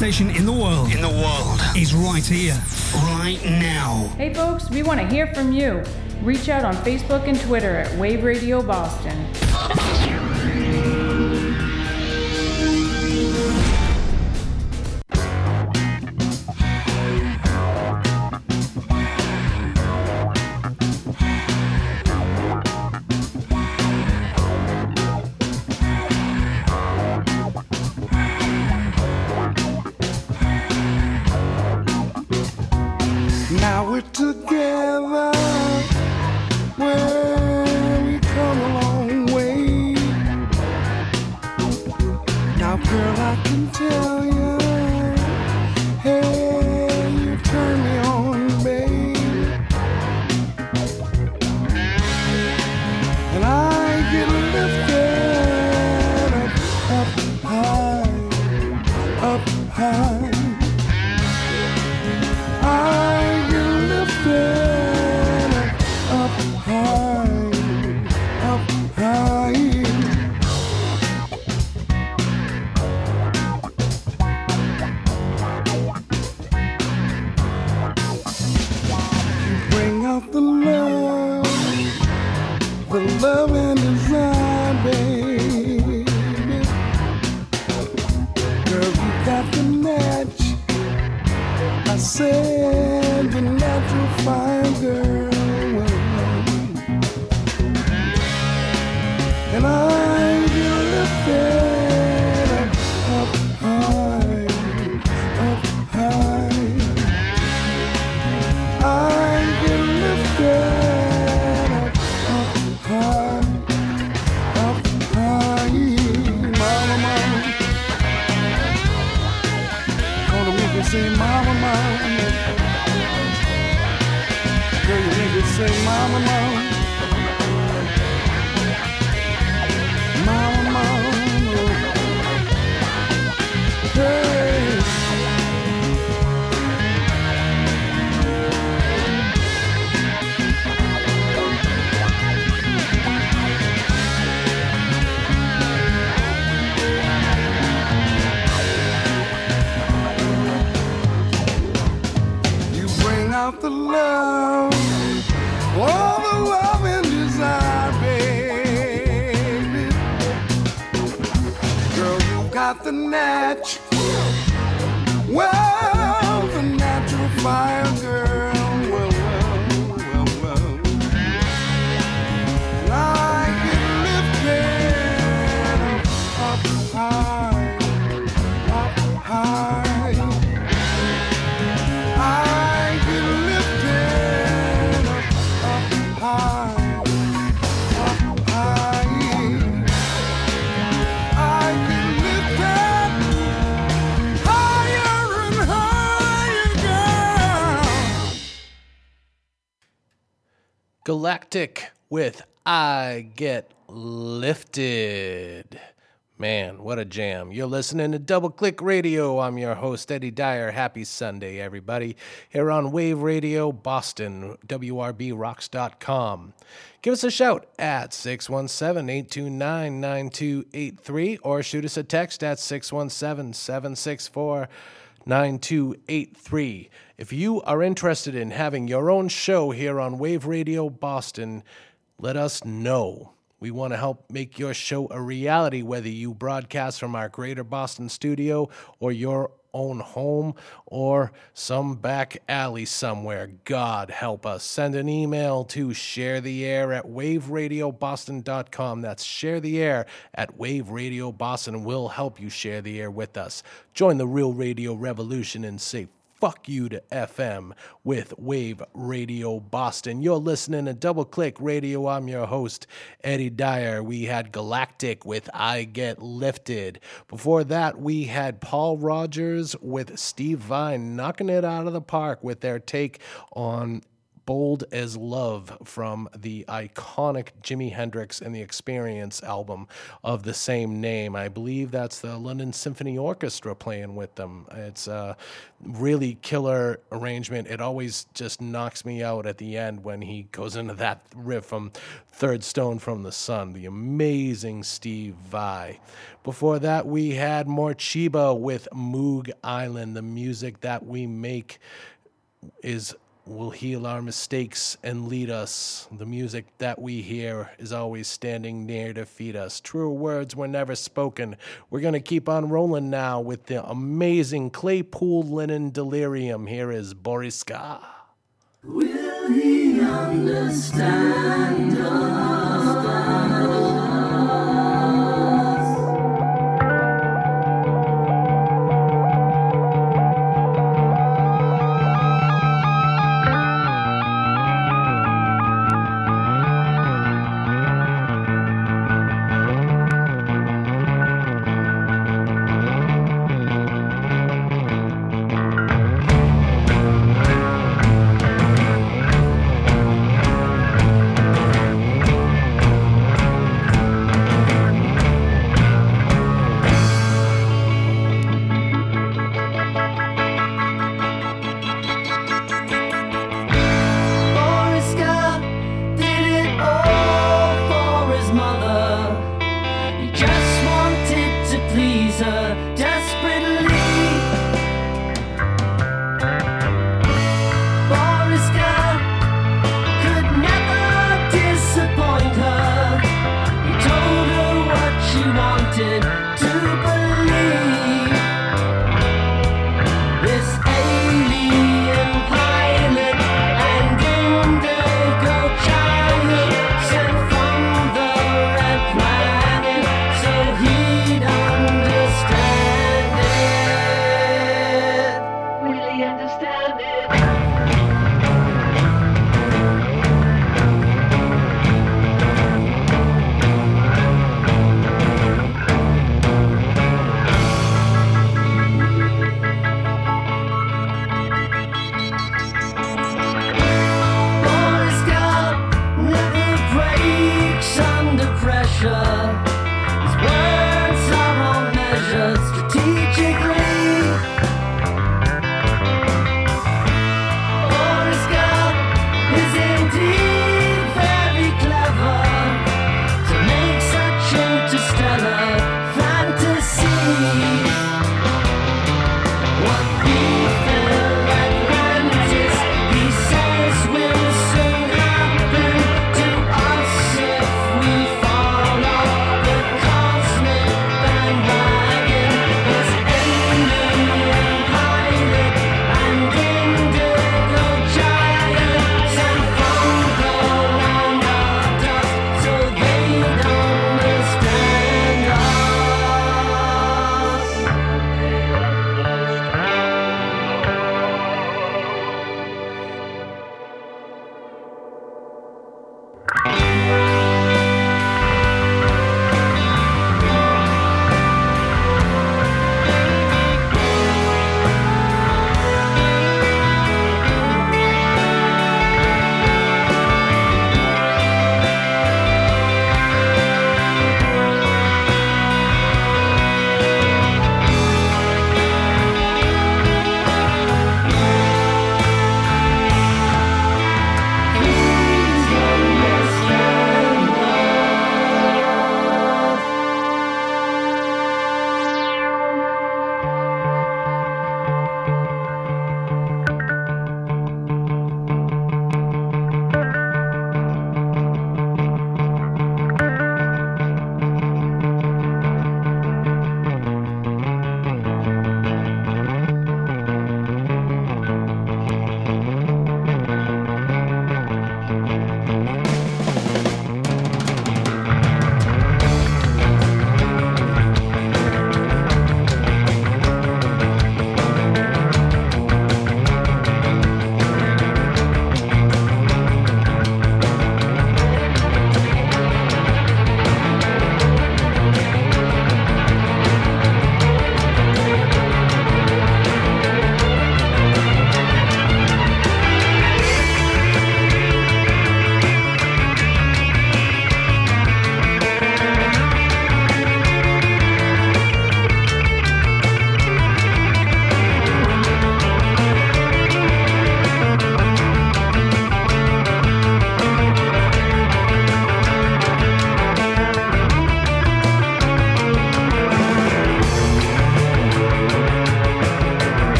Station in the world. In the world. Is right here. Right now. Hey folks, we want to hear from you. Reach out on Facebook and Twitter at Wave Radio Boston. Galactic with I Get Lifted. Man, what a jam. You're listening to Double Click Radio. I'm your host, Eddie Dyer. Happy Sunday, everybody. Here on Wave Radio Boston, WRBRocks.com. Give us a shout at 617 829 9283 or shoot us a text at 617 764 9283. If you are interested in having your own show here on Wave Radio Boston, let us know. We want to help make your show a reality, whether you broadcast from our Greater Boston studio or your own home or some back alley somewhere. God help us. Send an email to share the air at waveradioboston.com. That's share the air at Wave Radio Boston. We'll help you share the air with us. Join the real radio revolution and say fuck you to FM with Wave Radio Boston. You're listening to Double Click Radio. I'm your host, Eddie Dyer. We had Galactic with I Get Lifted. Before that, we had Paul Rodgers with Steve Vai knocking it out of the park with their take on Bold as Love from the iconic Jimi Hendrix and the Experience album of the same name. I believe that's the London Symphony Orchestra playing with them. It's a really killer arrangement. It always just knocks me out at the end when he goes into that riff from Third Stone from the Sun, the amazing Steve Vai. Before that, we had Morcheeba with Moog Island, the music that we make is will heal our mistakes and lead us. The music that we hear is always standing near to feed us. True words were never spoken. We're going to keep on rolling now with the amazing Claypool Lennon Delirium. Here is Boriska. Will he understand Thank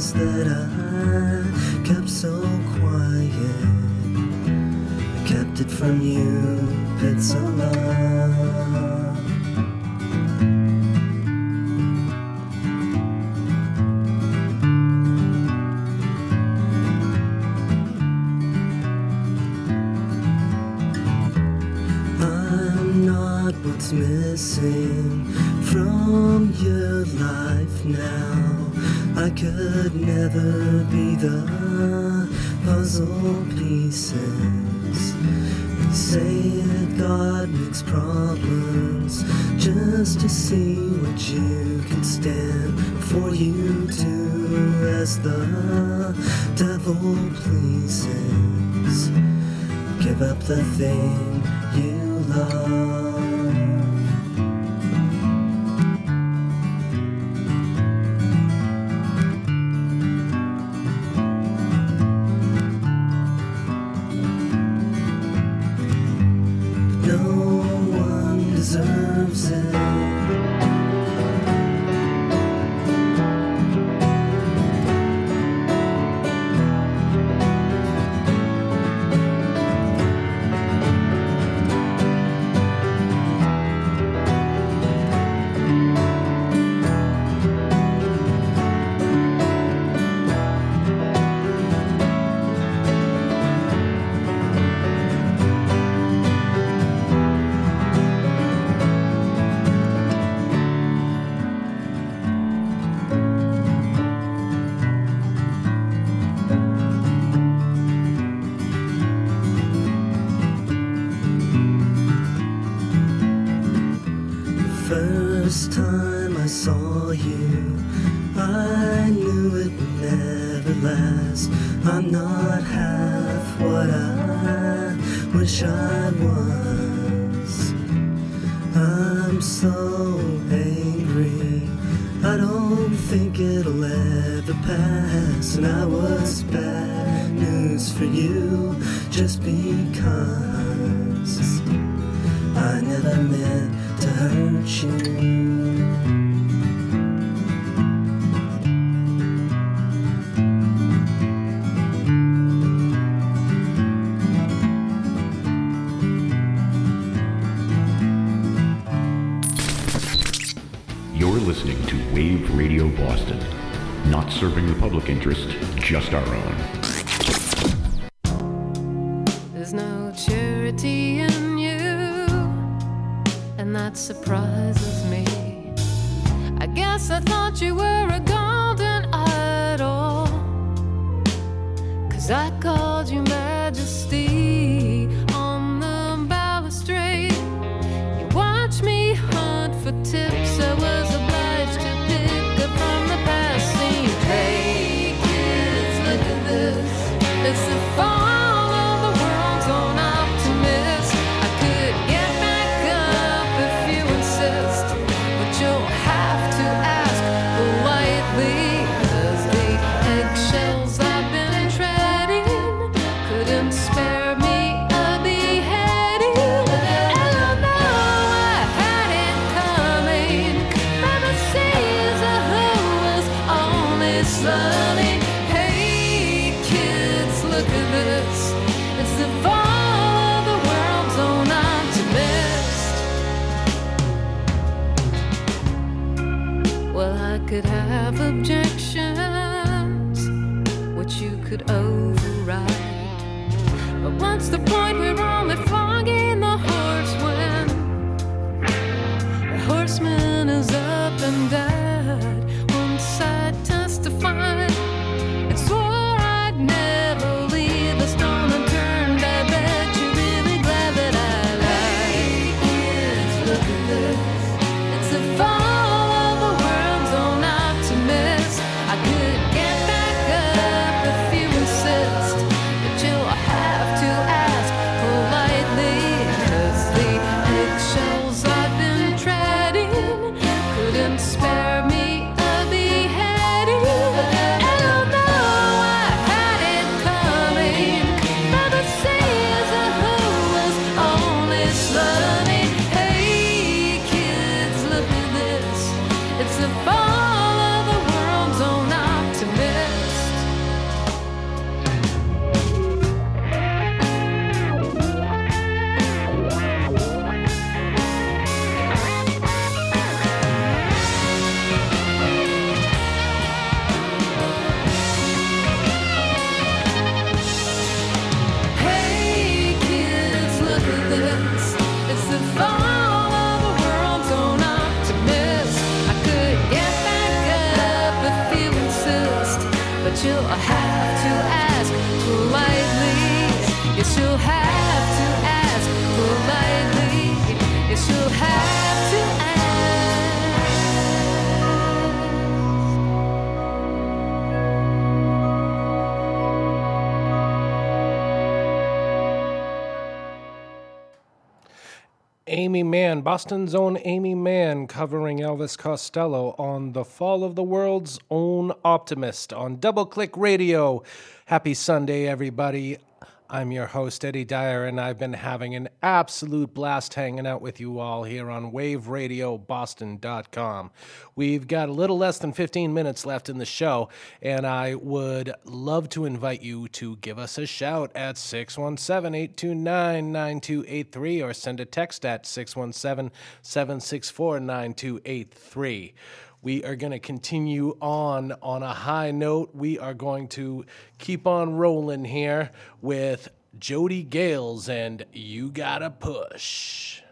that I kept so quiet? I kept it from you, it's so long. the puzzle pieces. and say that God makes problems just to see what you can stand for. you do as the devil pleases. Give up the thing you love. could have objections, which you could override. But what's the point? We're and Boston's own Aimee Mann covering Elvis Costello on The Fall of the World's Own Optimist on Double Click Radio. Happy Sunday, everybody. I'm your host, Eddie Dyer, and I've been having an absolute blast hanging out with you all here on waveradioboston.com. We've got a little less than 15 minutes left in the show, and I would love to invite you to give us a shout at 617 829 9283 or send a text at 617 764 9283. We are going to continue on on a high note. We are going to keep on rolling here with Jody Gales and You Gotta Push.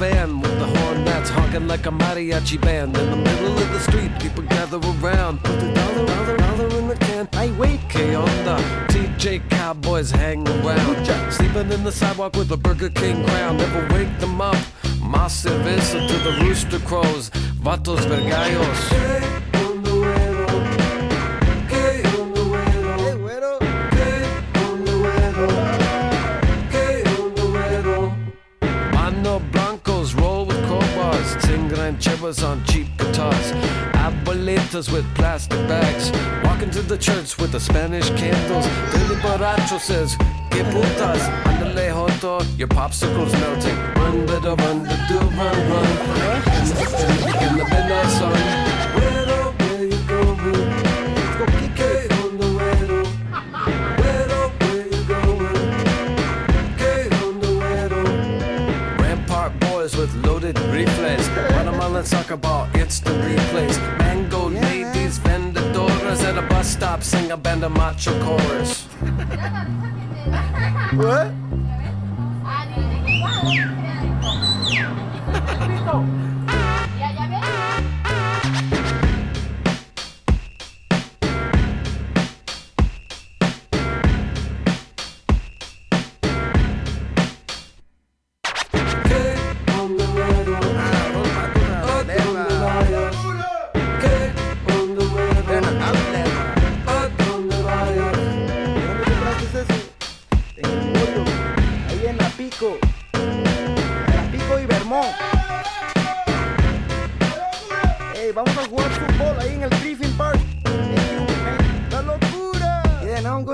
van with the horn that's honking like a mariachi band. In the middle of the street, people gather around. Put the dollar, dollar, dollar in the can. I wait, K on the TJ Cowboys hang around. Sleeping in the sidewalk with a Burger King crown. Never wake them up. Massive cerveza to the rooster crows. Vatos vergallos. Spanish candles. Dilly Baracho says, Que putas, andale joto, your popsicle's melting. Run, little run, do run, run. In the. Chorus. what?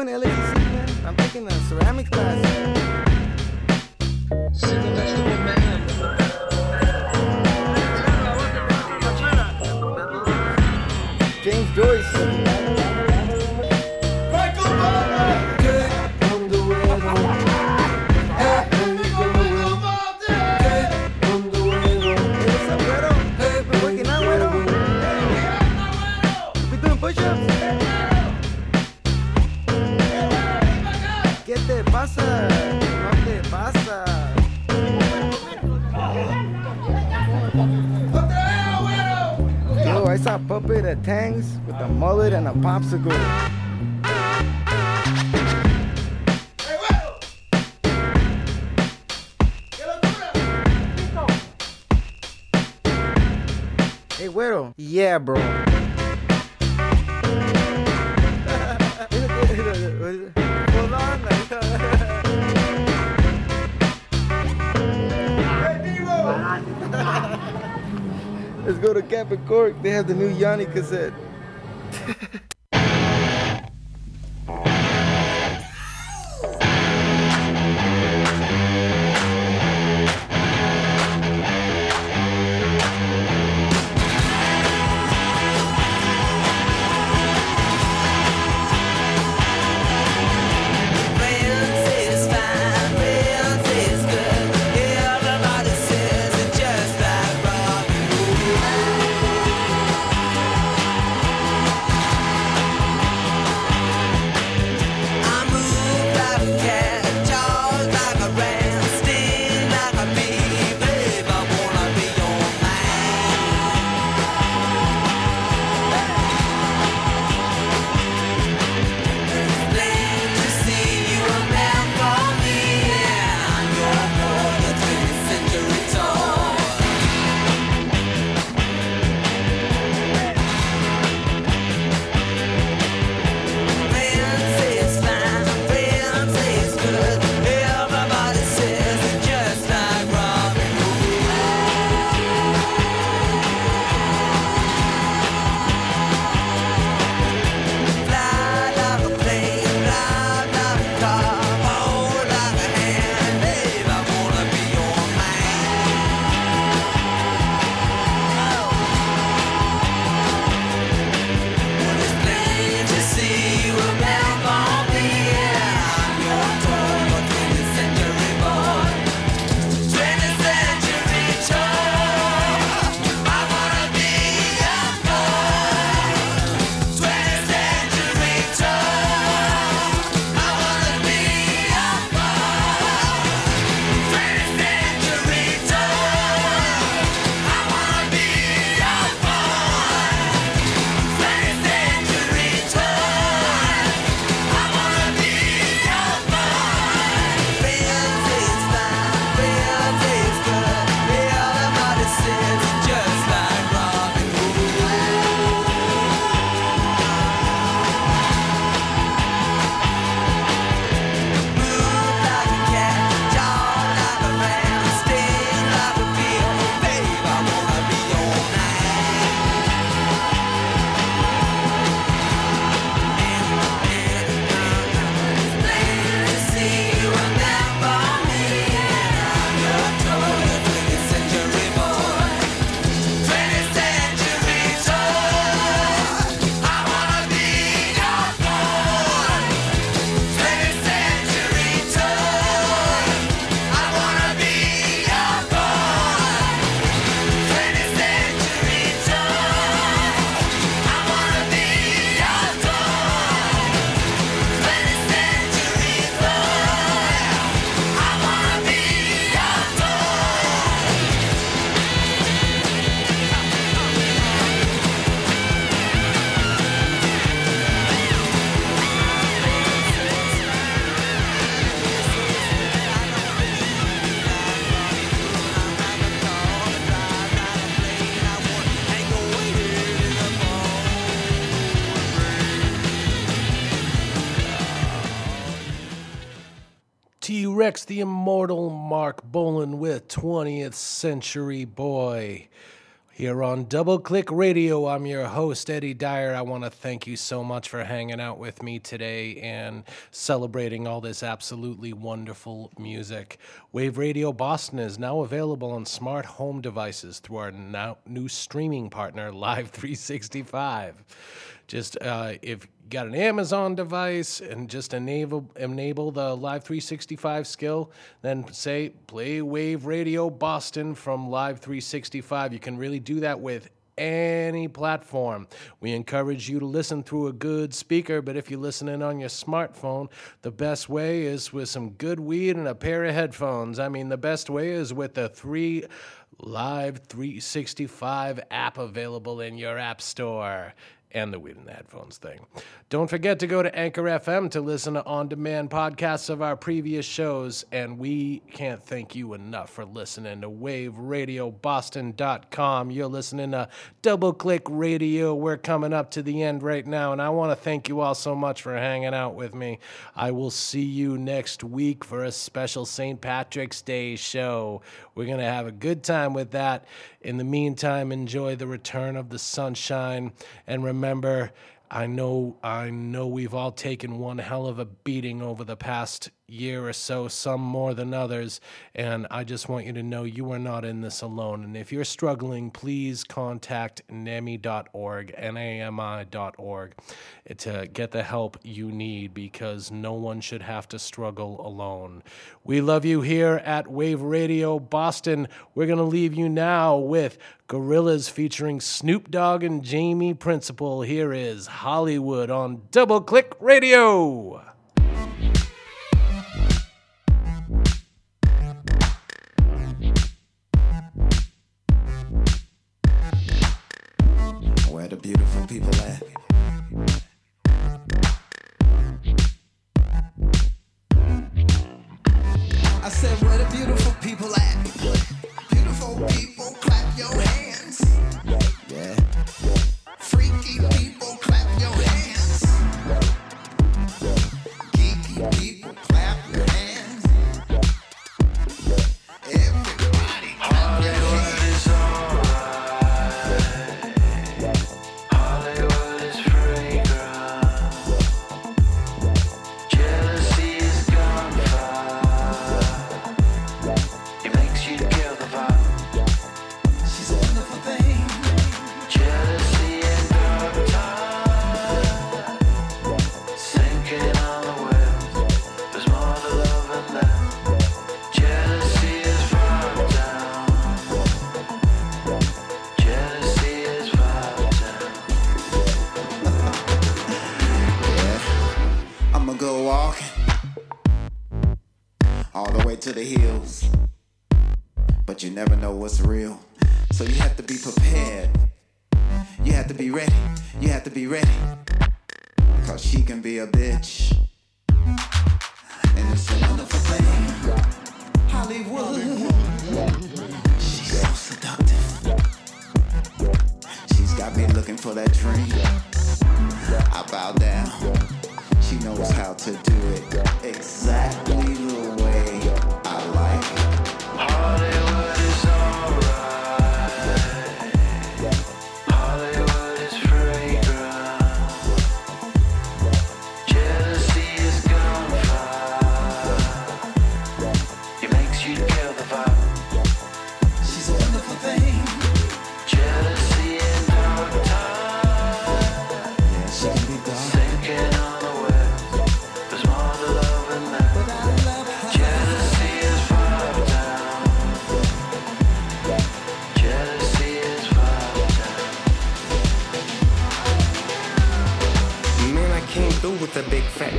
Going to. I'm taking a ceramics class. James Joyce. Saw Puppet Tangs with a mullet and a popsicle. Hey, güero. Yeah, bro. Let's go to Cap and Cork. They have the new Yanni cassette. The immortal Marc Bolan with 20th Century Boy. Here on Double Click Radio, I'm your host, Eddie Dyer. I want to thank you so much for hanging out with me today and celebrating all this absolutely wonderful music. Wave Radio Boston is now available on smart home devices through our now new streaming partner, Live 365. Just uh, if got an Amazon device and just enable enable the Live 365 skill, then say play Wave Radio Boston from Live 365. You can really do that with any platform. We encourage you to listen through a good speaker, but if you're listening on your smartphone, the best way is with some good weed and a pair of headphones. I mean, the best way is with the three Live 365 app available in your app store and the weed and the headphones thing. Don't forget to go to Anchor FM to listen to on demand podcasts of our previous shows. And we can't thank you enough for listening to waveradioboston.com. You're listening to Double Click Radio. We're coming up to the end right now. And I want to thank you all so much for hanging out with me. I will see you next week for a special St. Patrick's Day show. We're going to have a good time with that. In the meantime, enjoy the return of the sunshine. And remember, I know I know we've all taken one hell of a beating over the past year or so, some more than others, and I just want you to know you are not in this alone. And if you're struggling, please contact NAMI.org, N-A-M-I.org, to get the help you need because no one should have to struggle alone. We love you here at Wave Radio Boston. We're going to leave you now with Gorillaz featuring Snoop Dogg and Jamie Principle. Here is Hollywood on Double Click Radio. People at? I said, where the beautiful people at?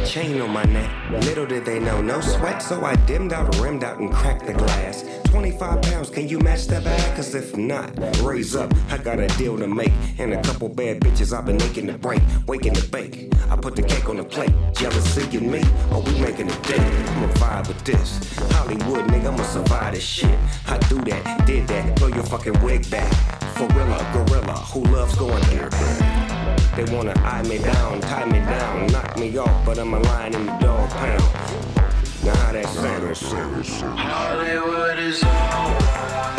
Chain on my neck. Little did they know, no sweat, so I dimmed out, rimmed out, and cracked the glass. 25 pounds, can you match that bag? Cause if not, raise up, I got a deal to make. And a couple bad bitches I've been aching to break, waking to bake. I put the cake on the plate, jealousy and me, oh, we making a dead. I'ma vibe with this. Hollywood, nigga, I'ma survive this shit. I do that, did that, blow your fucking wig back. Gorilla, gorilla, who loves going there? They wanna eye me down, tie me down, knock me off, but I'm a lion in the dog pound. Now how that sound? Salazar. Hollywood is over.